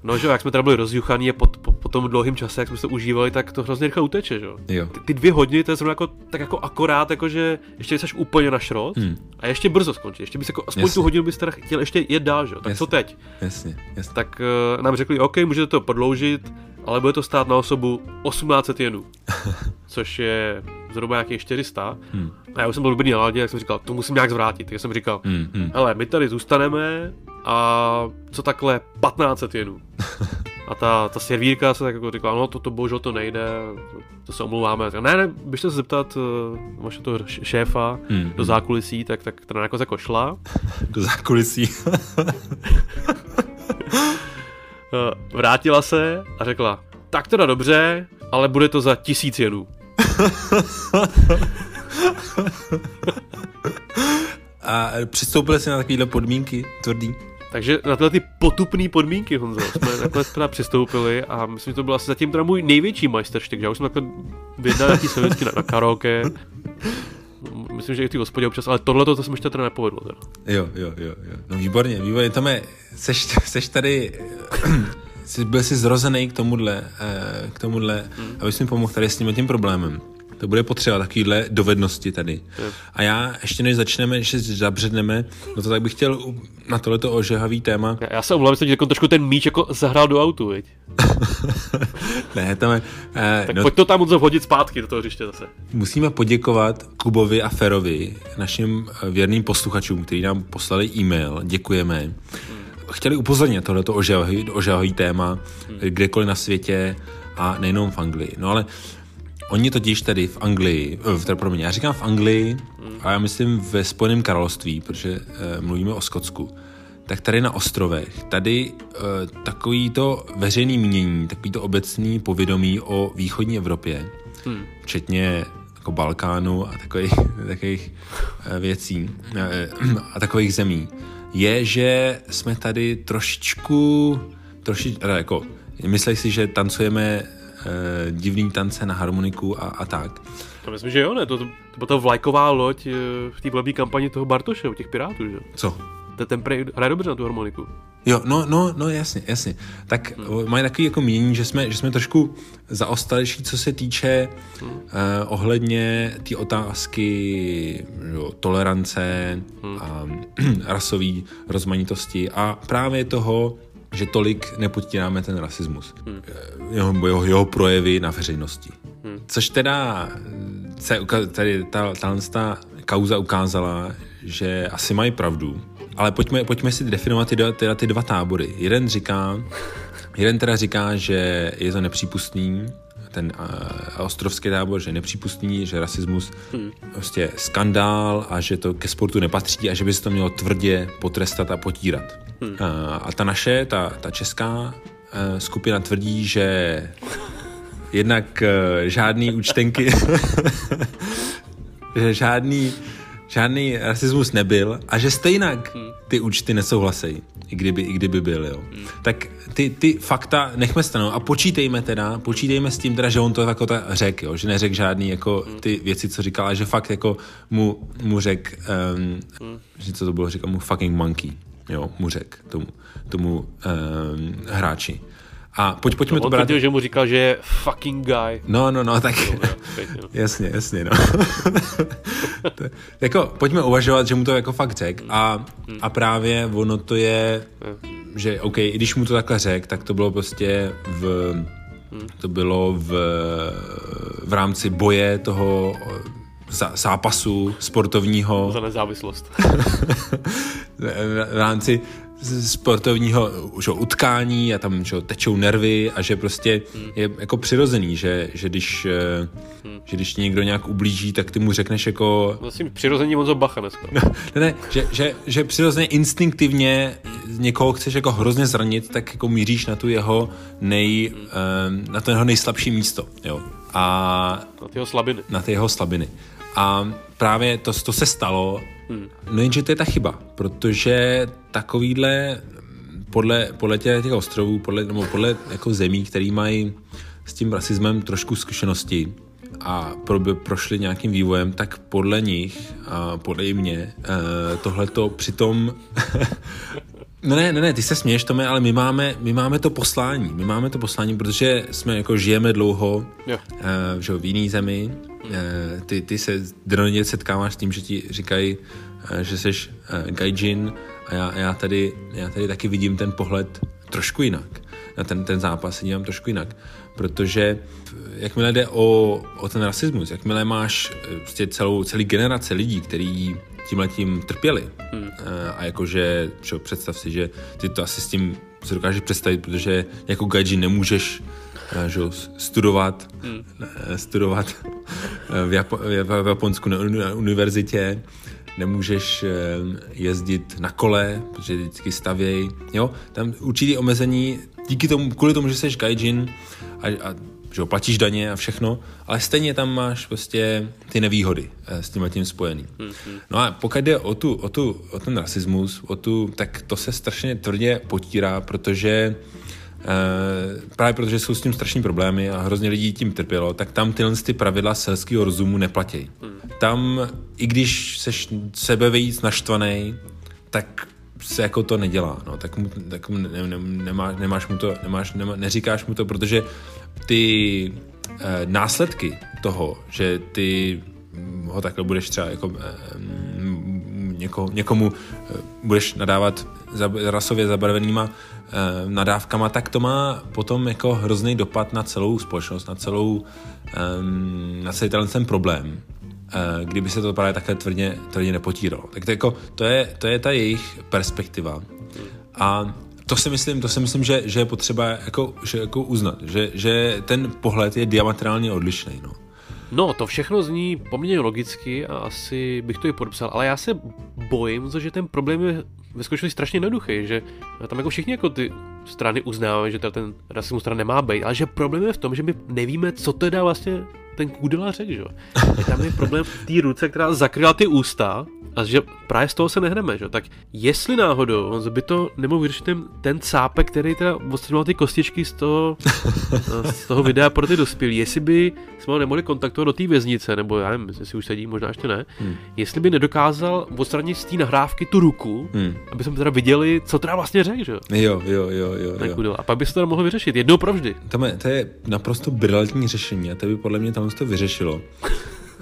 Speaker 2: No, že jak jsme teda byli rozjuchaný a po, po, po tom dlouhém čase, jak jsme se užívali, tak to hrozně rychle uteče, že
Speaker 1: jo.
Speaker 2: Ty, ty dvě hodiny, to je zrovna jako, tak jako akorát, jako že ještě jsi úplně na šrot hmm. a ještě brzo skončí. Ještě bys jako, aspoň jasně. tu hodinu bys teda chtěl ještě jet dál, že jo. Tak jasně. co teď?
Speaker 1: Jasně, jasně.
Speaker 2: Tak uh, nám řekli, OK, můžete to prodloužit, ale bude to stát na osobu 1800 jenů, což je zhruba nějakých 400. Hmm. A já už jsem byl dobrý naladě, jak jsem říkal, to musím nějak zvrátit. Tak jsem říkal, hmm, hmm. hele, my tady zůstaneme a co takhle 1500 jenů. A ta, ta servírka se tak jako říkala, no to, to bohužel to nejde, to, se omlouváme. Tak, ne, ne, běžte se zeptat uh, vaše toho šéfa hmm. do zákulisí, tak, tak ta jako, jako šla.
Speaker 1: do zákulisí.
Speaker 2: Eh, vrátila se a řekla, tak teda dobře, ale bude to za tisíc jenů.
Speaker 1: a přistoupili jsi na takovéhle podmínky tvrdý?
Speaker 2: Takže na tyhle ty potupné podmínky, Honzo, jsme nakonec teda přistoupili a myslím, že to byl asi zatím teda můj největší majsterštyk, že já už jsem takhle vyjednal nějaký sovětský na, na karaoke. Myslím, že i ty hospodě občas, ale tohle to jsem ještě teda nepovedlo. Teda.
Speaker 1: Jo, jo, jo, jo. No výborně, výborně. Tome, seš, seš tady, jsi, byl jsi zrozený k tomuhle, eh, k tomuhle, hmm. abys mi pomohl tady s tím tím problémem to bude potřeba takovýhle dovednosti tady. A já ještě než začneme, že zabředneme, no to tak bych chtěl na tohleto ožehavý téma.
Speaker 2: Já, já se omlouvám, že jako trošku ten míč jako zahrál do autu, viď?
Speaker 1: ne, tam je,
Speaker 2: eh, tak no, pojď to tam moc hodit zpátky do toho hřiště zase.
Speaker 1: Musíme poděkovat Kubovi a Ferovi, našim eh, věrným posluchačům, kteří nám poslali e-mail. Děkujeme. Hmm. Chtěli upozornit tohleto ožehavý, ožehavý téma, hmm. kdekoliv na světě a nejenom v Anglii. No ale Oni totiž tady v Anglii, eh, v, pro mě, já říkám v Anglii a já myslím ve Spojeném království, protože uh, mluvíme o Skotsku, tak tady na ostrovech, tady uh, takový to veřejný mínění, takový to obecný povědomí o východní Evropě, hmm. včetně jako Balkánu a takových, takových věcí a takových zemí, je, že jsme tady trošičku, trošičku, jako, myslej si, že tancujeme uh, divný tance na harmoniku a, a tak.
Speaker 2: To myslím, že jo, ne? To, to, to byla ta vlajková loď v té volební kampani toho Bartoše, u těch Pirátů, že?
Speaker 1: Co?
Speaker 2: Ten, ten prej hraje dobře na tu harmoniku.
Speaker 1: Jo, no, no, no, jasně, jasně. Tak hmm. mají takový jako mínění, že jsme, že jsme trošku zaostalejší, co se týče hmm. uh, ohledně té otázky jo, tolerance hmm. a rasové rozmanitosti a právě toho, že tolik nepotíráme ten rasismus. Hmm. Jeho, jeho, jeho projevy na veřejnosti. Hmm. Což teda se tady ta, ta, ta kauza ukázala, že asi mají pravdu, ale pojďme, pojďme si definovat ty, teda ty dva tábory. Jeden říká, jeden teda říká, že je to nepřípustný, ten uh, ostrovský tábor, že je nepřípustný, že rasismus hmm. prostě skandál a že to ke sportu nepatří a že by se to mělo tvrdě potrestat a potírat. Hmm. Uh, a ta naše, ta, ta česká uh, skupina tvrdí, že jednak uh, žádný účtenky že žádný žádný rasismus nebyl a že stejnak hmm. ty účty nesouhlasejí, i kdyby, i kdyby byl, jo. Hmm. Tak ty, ty fakta nechme stranou a počítejme teda, počítejme s tím teda, že on to jako ta řek, jo, že neřek žádný jako hmm. ty věci, co říkal, ale že fakt jako mu, mu řek, um, hmm. že co to bylo, říkal mu fucking monkey, jo, mu řek tomu, tomu um, hráči. A pojď, pojďme
Speaker 2: no, to
Speaker 1: brát.
Speaker 2: Tvrdil, že mu říkal, že je fucking guy.
Speaker 1: No, no, no, tak jasně, jasně, no. to, jako, pojďme uvažovat, že mu to jako fakt řek a, a právě ono to je, že OK, i když mu to takhle řek, tak to bylo prostě v, to bylo v, v rámci boje toho zápasu sportovního.
Speaker 2: Za nezávislost.
Speaker 1: v rámci sportovního že, utkání a tam že, tečou nervy a že prostě hmm. je jako přirozený, že, že když hmm. že když někdo nějak ublíží, tak ty mu řekneš jako...
Speaker 2: Vlastně přirozeně moc bacha dneska.
Speaker 1: ne, ne, že, že, že přirozeně instinktivně někoho chceš jako hrozně zranit, tak jako míříš na tu jeho nej, hmm. na to jeho nejslabší místo, jo. A...
Speaker 2: Na ty jeho slabiny.
Speaker 1: Na ty jeho slabiny. A právě to, to se stalo, hmm. no jenže to je ta chyba, protože takovýhle podle, podle těch, těch ostrovů, podle, nebo podle jako zemí, které mají s tím rasismem trošku zkušenosti a pro, prošli nějakým vývojem, tak podle nich a podle mě eh, tohle to přitom No ne, ne, ne, ty se směješ, Tome, ale my máme, my máme to poslání. My máme to poslání, protože jsme jako žijeme dlouho yeah. uh, že v jiný zemi. Uh, ty, ty se denně setkáváš s tím, že ti říkají, uh, že jsi uh, gaijin a já, já, tady, já tady taky vidím ten pohled trošku jinak. Na ten, ten zápas se dívám trošku jinak. Protože jakmile jde o, o ten rasismus, jakmile máš prostě celou, celý generace lidí, který tímhletím trpěli. Hmm. A jakože, představ si, že ty to asi s tím si dokážeš představit, protože jako gaji nemůžeš eh, že, studovat, hmm. studovat eh, v, Japo- v Japonsku na univerzitě, nemůžeš jezdit na kole, protože vždycky stavějí. Jo, tam určitý omezení, díky tomu, kvůli tomu, že jsi gaijin a, a že platíš daně a všechno, ale stejně tam máš prostě ty nevýhody eh, s tím tím spojený. No a pokud jde o, tu, o, tu, o ten rasismus, o tu, tak to se strašně tvrdě potírá, protože Uh, právě protože jsou s tím strašní problémy a hrozně lidí tím trpělo, tak tam tyhle ty pravidla selského rozumu neplatí. Hmm. Tam, i když seš sebe víc naštvaný, tak se jako to nedělá, no, tak, mu, tak mu ne, ne, nemá, nemáš mu to, nemáš, nemá, neříkáš mu to, protože ty e, následky toho, že ty ho takhle budeš třeba jako e, něko, někomu e, budeš nadávat za, rasově zabarvenýma e, nadávkama, tak to má potom jako hrozný dopad na celou společnost, na celou e, na celý ten problém. Eh, kdyby se to právě takhle tvrdě, tvrdě nepotíralo. Tak to, jako, to, je, to je ta jejich perspektiva. A to si myslím, to si myslím, že, že je potřeba jako, že jako uznat, že, že ten pohled je diametrálně odlišný. No.
Speaker 2: No, to všechno zní poměrně logicky a asi bych to i podepsal, ale já se bojím, že ten problém je ve skutečnosti strašně jednoduchý, že tam jako všichni jako ty strany uznávají, že ten rasismus strana nemá být, ale že problém je v tom, že my nevíme, co teda vlastně ten kůdela řekl, že jo. Tam je problém v té ruce, která zakryla ty ústa a že právě z toho se nehneme, že? tak jestli náhodou by to nemohl vyřešit ten, ten cápek, který teda odstřenoval ty kostičky z toho, z toho videa pro ty dospělí, jestli by jsme ho nemohli kontaktovat do té věznice, nebo já nevím, jestli už sedí, možná ještě ne, hmm. jestli by nedokázal odstranit z té nahrávky tu ruku, hmm. aby jsme teda viděli, co teda vlastně řekl, že
Speaker 1: jo? Jo, jo, jo, jo.
Speaker 2: jo. A pak by se to mohlo vyřešit, jednou provždy.
Speaker 1: To je, to je naprosto brilantní řešení a to by podle mě tam to vyřešilo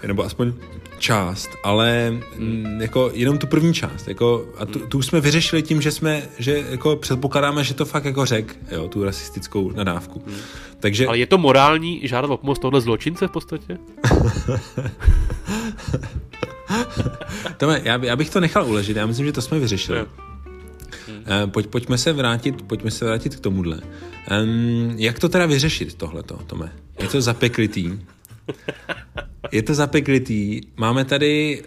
Speaker 1: nebo aspoň část, ale mm, jako jenom tu první část. Jako, a tu, tu jsme vyřešili tím, že jsme, že jako předpokládáme, že to fakt jako řek, jo, tu rasistickou nadávku. Hmm.
Speaker 2: Takže... Ale je to morální žádat o pomoc tohle zločince v podstatě?
Speaker 1: Tome, já, já, bych to nechal uležit, já myslím, že to jsme vyřešili. Hmm. Pojď, pojďme se vrátit, pojďme se vrátit k tomuhle. Um, jak to teda vyřešit tohleto, Tome? Je to zapeklitý? Je to zapeklitý. Máme tady,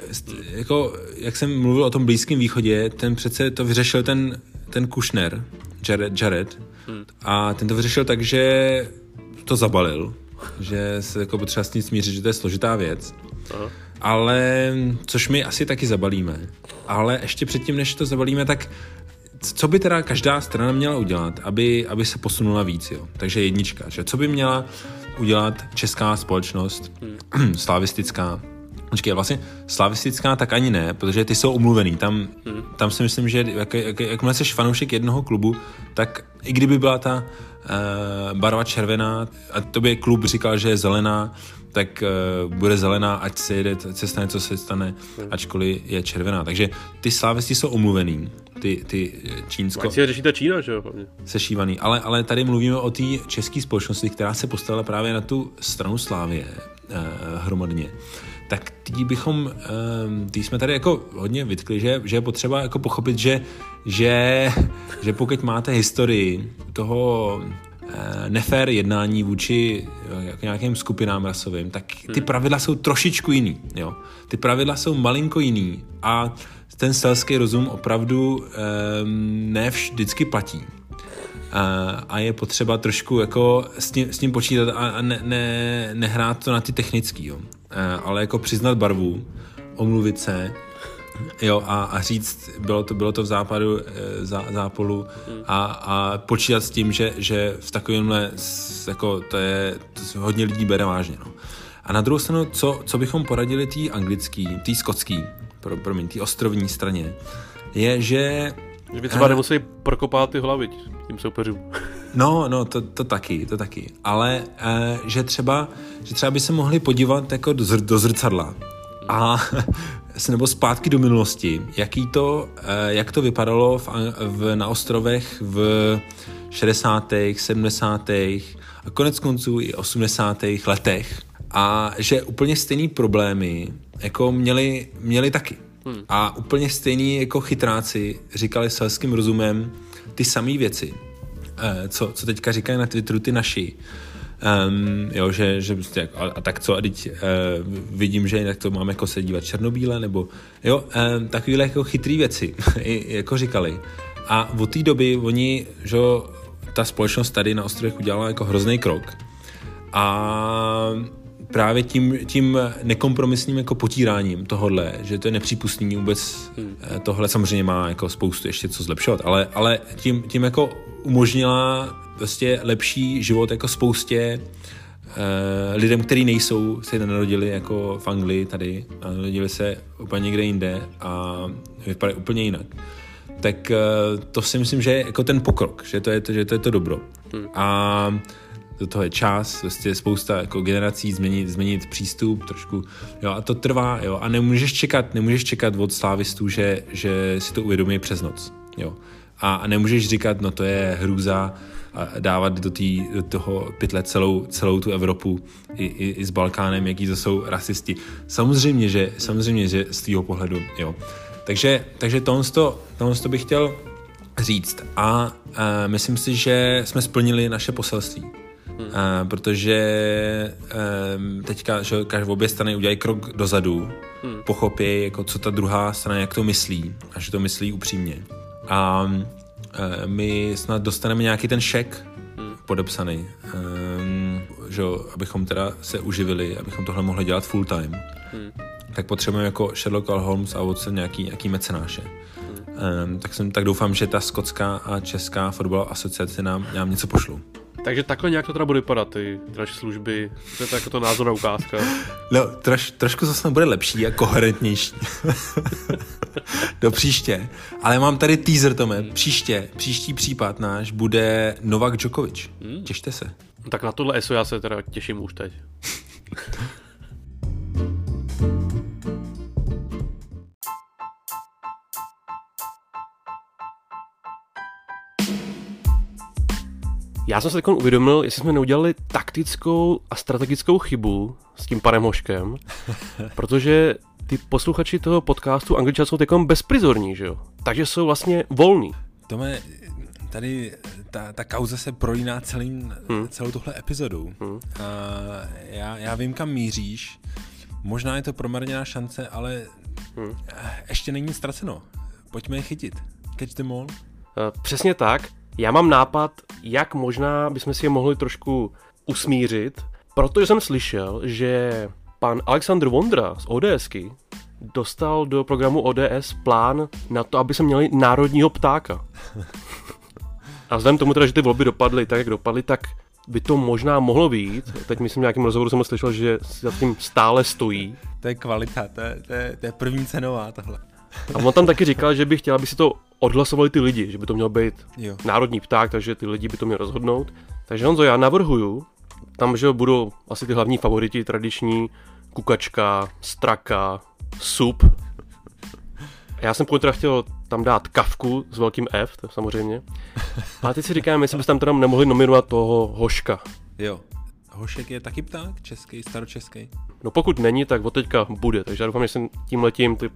Speaker 1: jako, jak jsem mluvil o tom Blízkém východě, ten přece to vyřešil ten, ten Kushner, Jared, Jared hmm. a ten to vyřešil tak, že to zabalil, že se jako potřeba s tím smířit, že to je složitá věc. Aha. Ale, což my asi taky zabalíme. Ale ještě předtím, než to zabalíme, tak co by teda každá strana měla udělat, aby, aby se posunula víc, jo? Takže jednička, že co by měla udělat česká společnost, hmm. slavistická, Počkej, vlastně slavistická tak ani ne, protože ty jsou omluvený. Tam, hmm. tam si myslím, že jak, jak, jakmile jsi fanoušek jednoho klubu, tak i kdyby byla ta uh, barva červená a to by klub říkal, že je zelená, tak uh, bude zelená, ať se jede, ať se stane, co se stane, hmm. ačkoliv je červená. Takže ty slávisti jsou omluvený, ty, ty čínsko...
Speaker 2: Ať si řeší ta Čína, že jo?
Speaker 1: Sešívaný. Ale, ale tady mluvíme o té české společnosti, která se postavila právě na tu stranu Slávě uh, hromadně tak tý bychom, ehm, tý jsme tady jako hodně vytkli, že, že je potřeba jako pochopit, že, že, že pokud máte historii toho eh, nefér jednání vůči jako nějakým skupinám rasovým, tak ty hmm. pravidla jsou trošičku jiný. Jo? Ty pravidla jsou malinko jiný a ten selský rozum opravdu um, ne vždycky platí. A, a je potřeba trošku jako s tím, s tím počítat a ne, ne, nehrát to na ty technický, jo. A, ale jako přiznat barvu, omluvit se, jo, a, a říct, bylo to, bylo to v západu, e, zá, zápolu a, a počítat s tím, že, že v takovémhle, jako to je, to hodně lidí bere vážně, no. A na druhou stranu, co, co bychom poradili tý anglický, tý skotský, pro, promiň, tý ostrovní straně, je, že...
Speaker 2: Že by třeba nemuseli prokopát ty hlavy tím soupeřům.
Speaker 1: No, no, to, to taky, to taky. Ale eh, že třeba, že třeba by se mohli podívat jako do, zr, do zrcadla a nebo zpátky do minulosti, jaký to, eh, jak to vypadalo v, v, na ostrovech v 60., 70. a konec konců i 80. letech a že úplně stejný problémy jako měli, měli taky. Hmm. A úplně stejný jako chytráci říkali selským rozumem ty samé věci, eh, co, co teďka říkají na Twitteru ty naši. Um, jo, že, že prostě, a, a tak co, a teď uh, vidím, že jinak to máme jako se dívat černobíle, nebo jo, um, takovéhle jako chytrý věci, jako říkali. A od té doby oni, že ta společnost tady na ostrovech udělala jako hrozný krok. A právě tím, tím nekompromisním jako potíráním tohohle, že to je nepřípustný vůbec hmm. Eh, tohle samozřejmě má jako spoustu ještě co zlepšovat, ale, ale tím, tím jako umožnila vlastně lepší život jako spoustě uh, lidem, kteří nejsou, se narodili jako v Anglii tady a narodili se úplně někde jinde a vypadají úplně jinak. Tak uh, to si myslím, že je jako ten pokrok, že to je to, že to, je to dobro. Hmm. A do toho je čas, prostě spousta jako generací změnit, změnit přístup trošku, jo, a to trvá, jo, a nemůžeš čekat, nemůžeš čekat od slávistů, že, že si to uvědomí přes noc, jo. A, a nemůžeš říkat, no to je hrůza, a dávat do, tý, do toho pytle celou, celou tu Evropu i, i, i s Balkánem, jaký to jsou rasisti. Samozřejmě, že, samozřejmě, že z tvýho pohledu, jo. Takže, takže tohle, to bych chtěl říct a, a myslím si, že jsme splnili naše poselství. Hmm. Uh, protože um, teďka, že každé obě strany udělají krok dozadu, hmm. pochopí, jako co ta druhá strana, jak to myslí a že to myslí upřímně. A uh, my snad dostaneme nějaký ten šek podepsaný. Um, že, abychom teda se uživili, abychom tohle mohli dělat full time, hmm. tak potřebujeme jako Sherlock Holmes a Watson nějaký, nějaký mecenáše. Hmm. Um, tak, jsem, tak doufám, že ta skotská a česká fotbalová asociace nám, nám něco pošlou.
Speaker 2: Takže takhle nějak to teda bude vypadat, ty naše služby. To je to jako to názorná ukázka.
Speaker 1: No, troš, trošku zase bude lepší a koherentnější. Do příště. Ale mám tady teaser, Tome. Hmm. Příště, příští případ náš bude Novak Djokovic. Hmm. Těšte se.
Speaker 2: Tak na tohle ESO já se teda těším už teď. Já jsem se teď uvědomil, jestli jsme neudělali taktickou a strategickou chybu s tím panem Hoškem, protože ty posluchači toho podcastu angličan jsou teď bezprizorní, že jo? Takže jsou vlastně volní.
Speaker 1: Tome, tady ta, ta kauza se prolíná celým, hmm. celou tuhle epizodu. Hmm. A já, já vím, kam míříš. Možná je to promarněná šance, ale hmm. ještě není ztraceno. Pojďme je chytit. Catch them all.
Speaker 2: Přesně tak. Já mám nápad, jak možná bychom si je mohli trošku usmířit, protože jsem slyšel, že pan Alexandr Vondra z ODSky dostal do programu ODS plán na to, aby se měli národního ptáka. A vzhledem tomu teda, že ty volby dopadly tak, jak dopadly, tak by to možná mohlo být. Teď myslím, nějakým rozhovoru jsem slyšel, že za tím stále stojí.
Speaker 1: To je kvalita, to je, to je, to je první cenová tohle.
Speaker 2: A on tam taky říkal, že by chtěl, aby si to odhlasovali ty lidi, že by to měl být jo. národní pták, takže ty lidi by to měli rozhodnout. Takže Honzo, já navrhuju, tam, že budou asi ty hlavní favoriti tradiční, kukačka, straka, sup. Já jsem původně chtěl tam dát kavku s velkým F, to samozřejmě. A teď si říkám, jestli byste tam teda nemohli nominovat toho hoška.
Speaker 1: Jo. Hošek je taky pták? Český, staročeský?
Speaker 2: No pokud není, tak od teďka bude. Takže já doufám, že jsem tím letím ty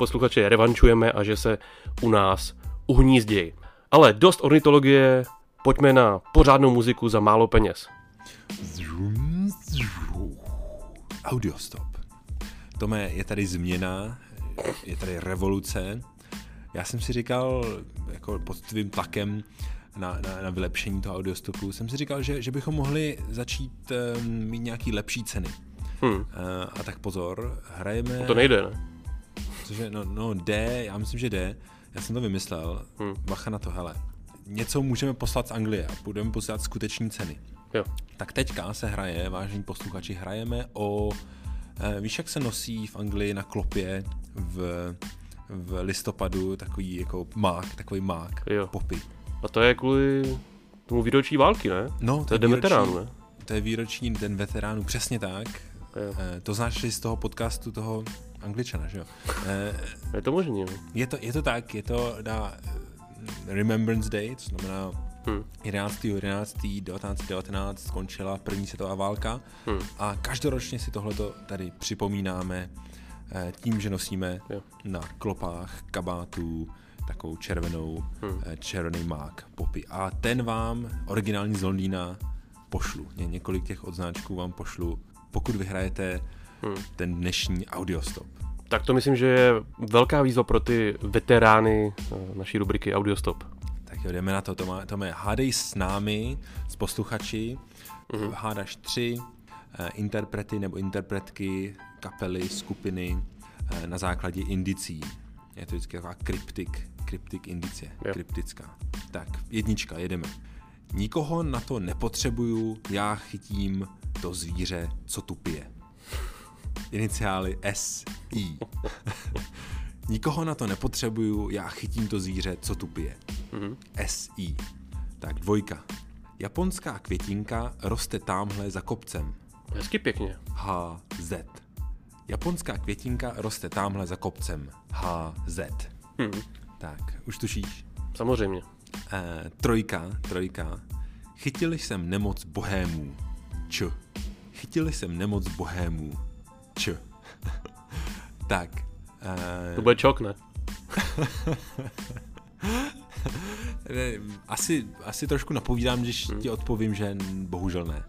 Speaker 2: posluchače revančujeme a že se u nás uhnízdějí. Ale dost ornitologie, pojďme na pořádnou muziku za málo peněz.
Speaker 1: Audiostop. Tome, je tady změna, je tady revoluce. Já jsem si říkal, jako pod tvým tlakem na, na, na vylepšení toho audiostopu, jsem si říkal, že, že bychom mohli začít um, mít nějaký lepší ceny. Hmm. Uh, a tak pozor, hrajeme...
Speaker 2: To nejde, ne?
Speaker 1: Cože, no, no jde, já myslím, že jde. Já jsem to vymyslel. Hmm. Bacha na to, hele. Něco můžeme poslat z Anglie a budeme posílat skuteční ceny.
Speaker 2: Jo.
Speaker 1: Tak teďka se hraje, vážení posluchači, hrajeme o... Eh, víš, jak se nosí v Anglii na klopě v, v listopadu takový jako mák, takový mák, jo. popy.
Speaker 2: A to je kvůli tomu výročí války, ne?
Speaker 1: No, to,
Speaker 2: to je den veteránů, ne?
Speaker 1: To je výroční den veteránů, přesně tak. Jo. Eh, to znáš z toho podcastu toho angličana, že jo?
Speaker 2: Eh, je to možné.
Speaker 1: Je to, je to tak, je to na eh, Remembrance Day, to znamená hmm. 11. 11. 1919 skončila první světová válka hmm. a každoročně si tohleto tady připomínáme eh, tím, že nosíme jo. na klopách kabátů takovou červenou, hmm. červený mák popy. A ten vám, originální z Londýna, pošlu. Ně, několik těch odznáčků vám pošlu, pokud vyhrajete hmm. ten dnešní audiostop.
Speaker 2: Tak to myslím, že je velká výzva pro ty veterány eh, naší rubriky Audiostop.
Speaker 1: Tak jo, jdeme na to. Tome, Tome hádej s námi, s posluchači, mm-hmm. hádáš tři uh, interprety nebo interpretky, kapely, skupiny uh, na základě indicí. Je to vždycky taková kryptik, kryptik indicie, jo. kryptická. Tak, jednička, jedeme. Nikoho na to nepotřebuju, já chytím to zvíře, co tu pije iniciály SI. Nikoho na to nepotřebuju, já chytím to zvíře, co tu pije. Mm-hmm. SI. Tak dvojka. Japonská květinka roste tamhle za kopcem.
Speaker 2: Hezky pěkně.
Speaker 1: HZ. Japonská květinka roste tamhle za kopcem. HZ. Hmm. Tak, už tušíš?
Speaker 2: Samozřejmě.
Speaker 1: E, trojka, trojka. Chytil jsem nemoc bohémů. Č. Chytil jsem nemoc bohémů. Č. tak.
Speaker 2: Uh... To bude čok, ne?
Speaker 1: asi, asi trošku napovídám, když hmm. ti odpovím, že bohužel ne.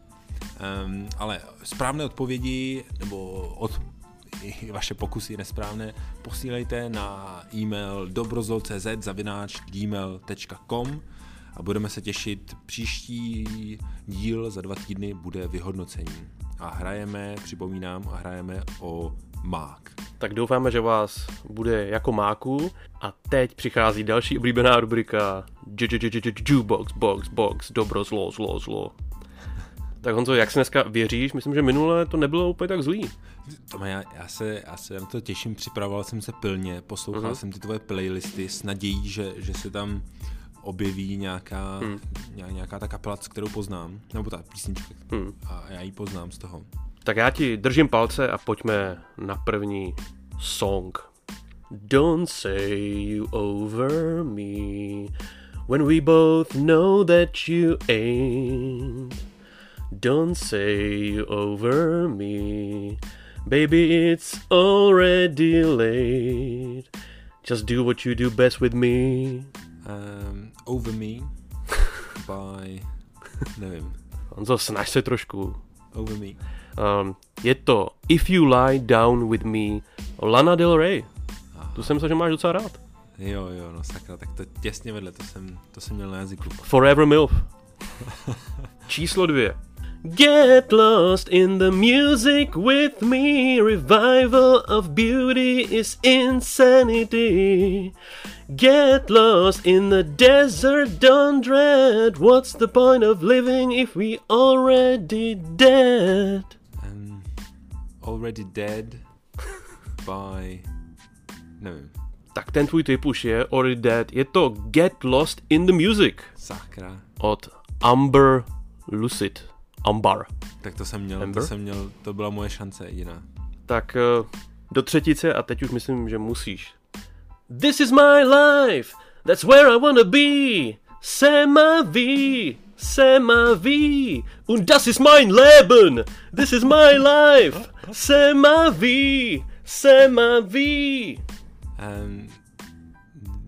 Speaker 1: Um, ale správné odpovědi, nebo od, vaše pokusy nesprávné, posílejte na e-mail dobrozol.cz zavináč gmail.com a budeme se těšit. Příští díl za dva týdny bude vyhodnocení. A hrajeme, připomínám, a hrajeme o mák.
Speaker 2: Tak doufáme, že vás bude jako máku a teď přichází další oblíbená rubrika Jukebox, box, box, dobro, zlo, zlo, zlo. Tak Honzo, jak si dneska věříš? Myslím, že minule to nebylo úplně tak zlý.
Speaker 1: Tome, já, já, se, já se na to těším, připravoval jsem se pilně, poslouchal uh-huh. jsem ty tvoje playlisty s nadějí, že, že se tam objeví nějaká, hmm. nějaká ta kapela, kterou poznám, nebo ta písnička, hmm. a já ji poznám z toho.
Speaker 2: Tak já ti držím palce a pojďme na první song. Don't say you over me when we both know that you ain't. Don't say you over me, baby, it's already late. Just do what you do best with me.
Speaker 1: Um, over me by, nevím.
Speaker 2: Honzo, snaž se trošku.
Speaker 1: Over me.
Speaker 2: Um, je to If You Lie Down With Me Lana Del Rey. Aha. Tu jsem myslel, že máš docela rád.
Speaker 1: Jo, jo, no sakra, tak to těsně vedle, to jsem, to jsem měl na jazyku.
Speaker 2: Forever MILF. Číslo dvě. Get lost in the music with me. Revival of beauty is insanity. Get lost in the desert, don't dread. What's the point of living if we already dead?
Speaker 1: Already Dead by... Nevím.
Speaker 2: Tak ten tvůj typ už je Already Dead. Je to Get Lost in the Music.
Speaker 1: Sakra.
Speaker 2: Od Amber Lucid. Amber.
Speaker 1: Tak to jsem měl, Amber? to jsem měl, to byla moje šance jediná.
Speaker 2: Tak uh, do třetice a teď už myslím, že musíš. This is my life, that's where I wanna be. C'est ma vie. C'est ma vie. Und das ist mein Leben. This is my life. C'est ma vie. C'est ma vie.
Speaker 1: Um,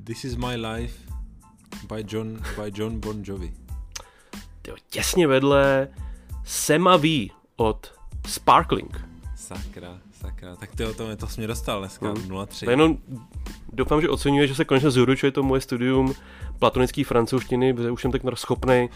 Speaker 1: this is my life by John, by John Bon Jovi.
Speaker 2: Tyjo, těsně vedle C'est ma vie od Sparkling.
Speaker 1: Sakra, sakra. Tak ty o tom, to jsi mě dostal dneska, mm. 0-3.
Speaker 2: Jenom doufám, že oceňuje, že se konečně zúručuje to moje studium platonické francouzštiny, protože už jsem tak schopný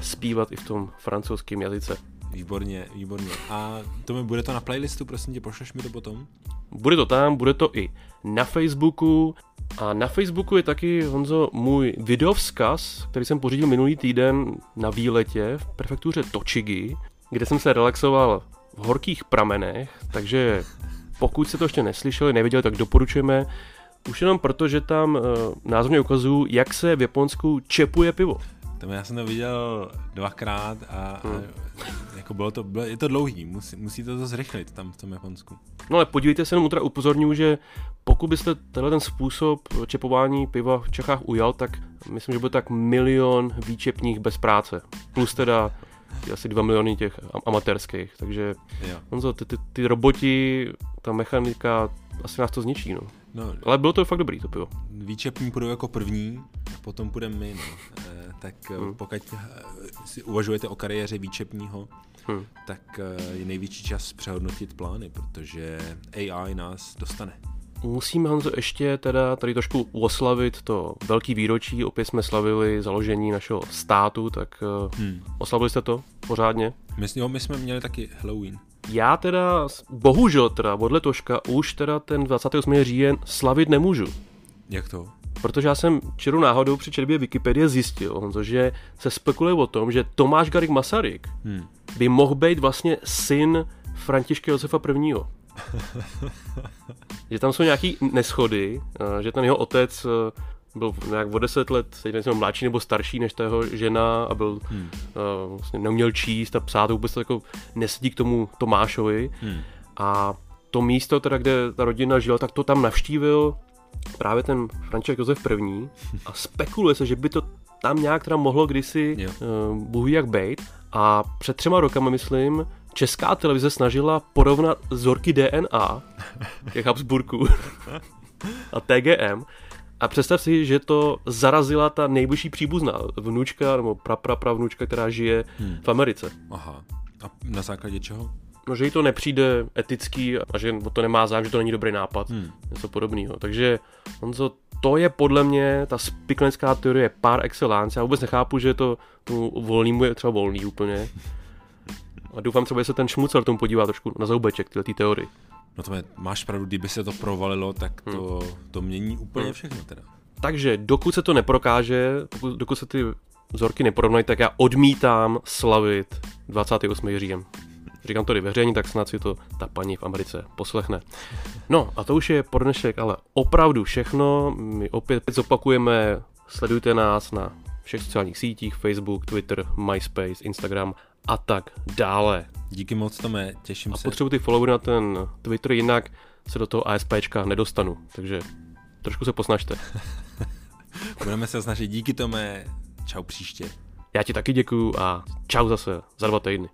Speaker 2: zpívat i v tom francouzském jazyce.
Speaker 1: Výborně, výborně. A to mi bude to na playlistu, prosím tě, pošleš mi to potom?
Speaker 2: Bude to tam, bude to i na Facebooku. A na Facebooku je taky, Honzo, můj videovzkaz, který jsem pořídil minulý týden na výletě v prefektuře Tochigi, kde jsem se relaxoval v horkých pramenech, takže pokud se to ještě neslyšeli, neviděli, tak doporučujeme. Už jenom proto, že tam uh, názorně ukazuju, jak se v Japonsku čepuje pivo.
Speaker 1: Tam já jsem to viděl dvakrát a, hmm. a jako bylo to, bylo, je to dlouhý, musí, musí to zrychlit tam v tom Japonsku.
Speaker 2: No ale podívejte se jenom teda upozorňuji, že pokud byste tenhle ten způsob čepování piva v Čechách ujal, tak myslím, že bude tak milion výčepních bez práce. Plus teda asi 2 miliony těch amatérských, takže Honzo, ty, ty, ty roboti, ta mechanika, asi nás to zničí, no. no. Ale bylo to fakt dobrý, to pivo.
Speaker 1: Výčepní půjdou jako první, a potom půjdeme my, no. E, tak eh, hmm. pokud eh, si uvažujete o kariéře výčepního, hmm. tak je největší čas přehodnotit plány, protože AI nás dostane.
Speaker 2: Musíme, Honzo, ještě teda tady trošku oslavit to velký výročí. Opět jsme slavili založení našeho státu, tak hmm. oslavili jste to pořádně?
Speaker 1: My, jo, my jsme měli taky Halloween.
Speaker 2: Já teda, bohužel teda, od letoška už teda ten 28. říjen slavit nemůžu.
Speaker 1: Jak to?
Speaker 2: Protože já jsem čirou náhodou při četbě Wikipedie zjistil, Honzo, že se spekuluje o tom, že Tomáš Garik Masaryk hmm. by mohl být vlastně syn Františka Josefa I. že tam jsou nějaký neschody, že ten jeho otec byl nějak o deset let, teď nejsem mladší nebo starší než ta jeho žena a byl, hmm. uh, vlastně neuměl číst a psát, vůbec to jako nesedí k tomu Tomášovi. Hmm. A to místo, teda, kde ta rodina žila, tak to tam navštívil právě ten František Josef I. a spekuluje se, že by to tam nějak teda mohlo kdysi uh, Bůh jak bejt. A před třema rokama, myslím, česká televize snažila porovnat vzorky DNA těch Habsburků a TGM a představ si, že to zarazila ta nejbližší příbuzná vnučka nebo prapravnučka, která žije hmm. v Americe.
Speaker 1: Aha. A na základě čeho?
Speaker 2: No, že jí to nepřijde etický a že o to nemá zájem, že to není dobrý nápad.
Speaker 1: Hmm.
Speaker 2: Něco podobného. Takže Honzo, to je podle mě ta spiklenická teorie par excellence. Já vůbec nechápu, že to tomu volnému je třeba volný úplně. A doufám třeba, že se ten šmucel tomu podívá trošku na zoubeček tyhle ty teorii.
Speaker 1: No to je, máš pravdu, kdyby se to provalilo, tak to, hmm. to mění úplně hmm. všechno teda.
Speaker 2: Takže dokud se to neprokáže, dokud, dokud se ty vzorky neporovnají, tak já odmítám slavit 28. říjen. Říkám to veřejně, tak snad si to ta paní v Americe poslechne. No a to už je pro dnešek, ale opravdu všechno. My opět zopakujeme, sledujte nás na všech sociálních sítích, Facebook, Twitter, MySpace, Instagram a tak dále.
Speaker 1: Díky moc, Tome, těším
Speaker 2: a
Speaker 1: se.
Speaker 2: A potřebuji ty followery na ten Twitter, jinak se do toho ASPčka nedostanu, takže trošku se posnažte.
Speaker 1: Budeme se snažit. Díky Tome, čau příště.
Speaker 2: Já ti taky děkuju a čau zase za dva týdny.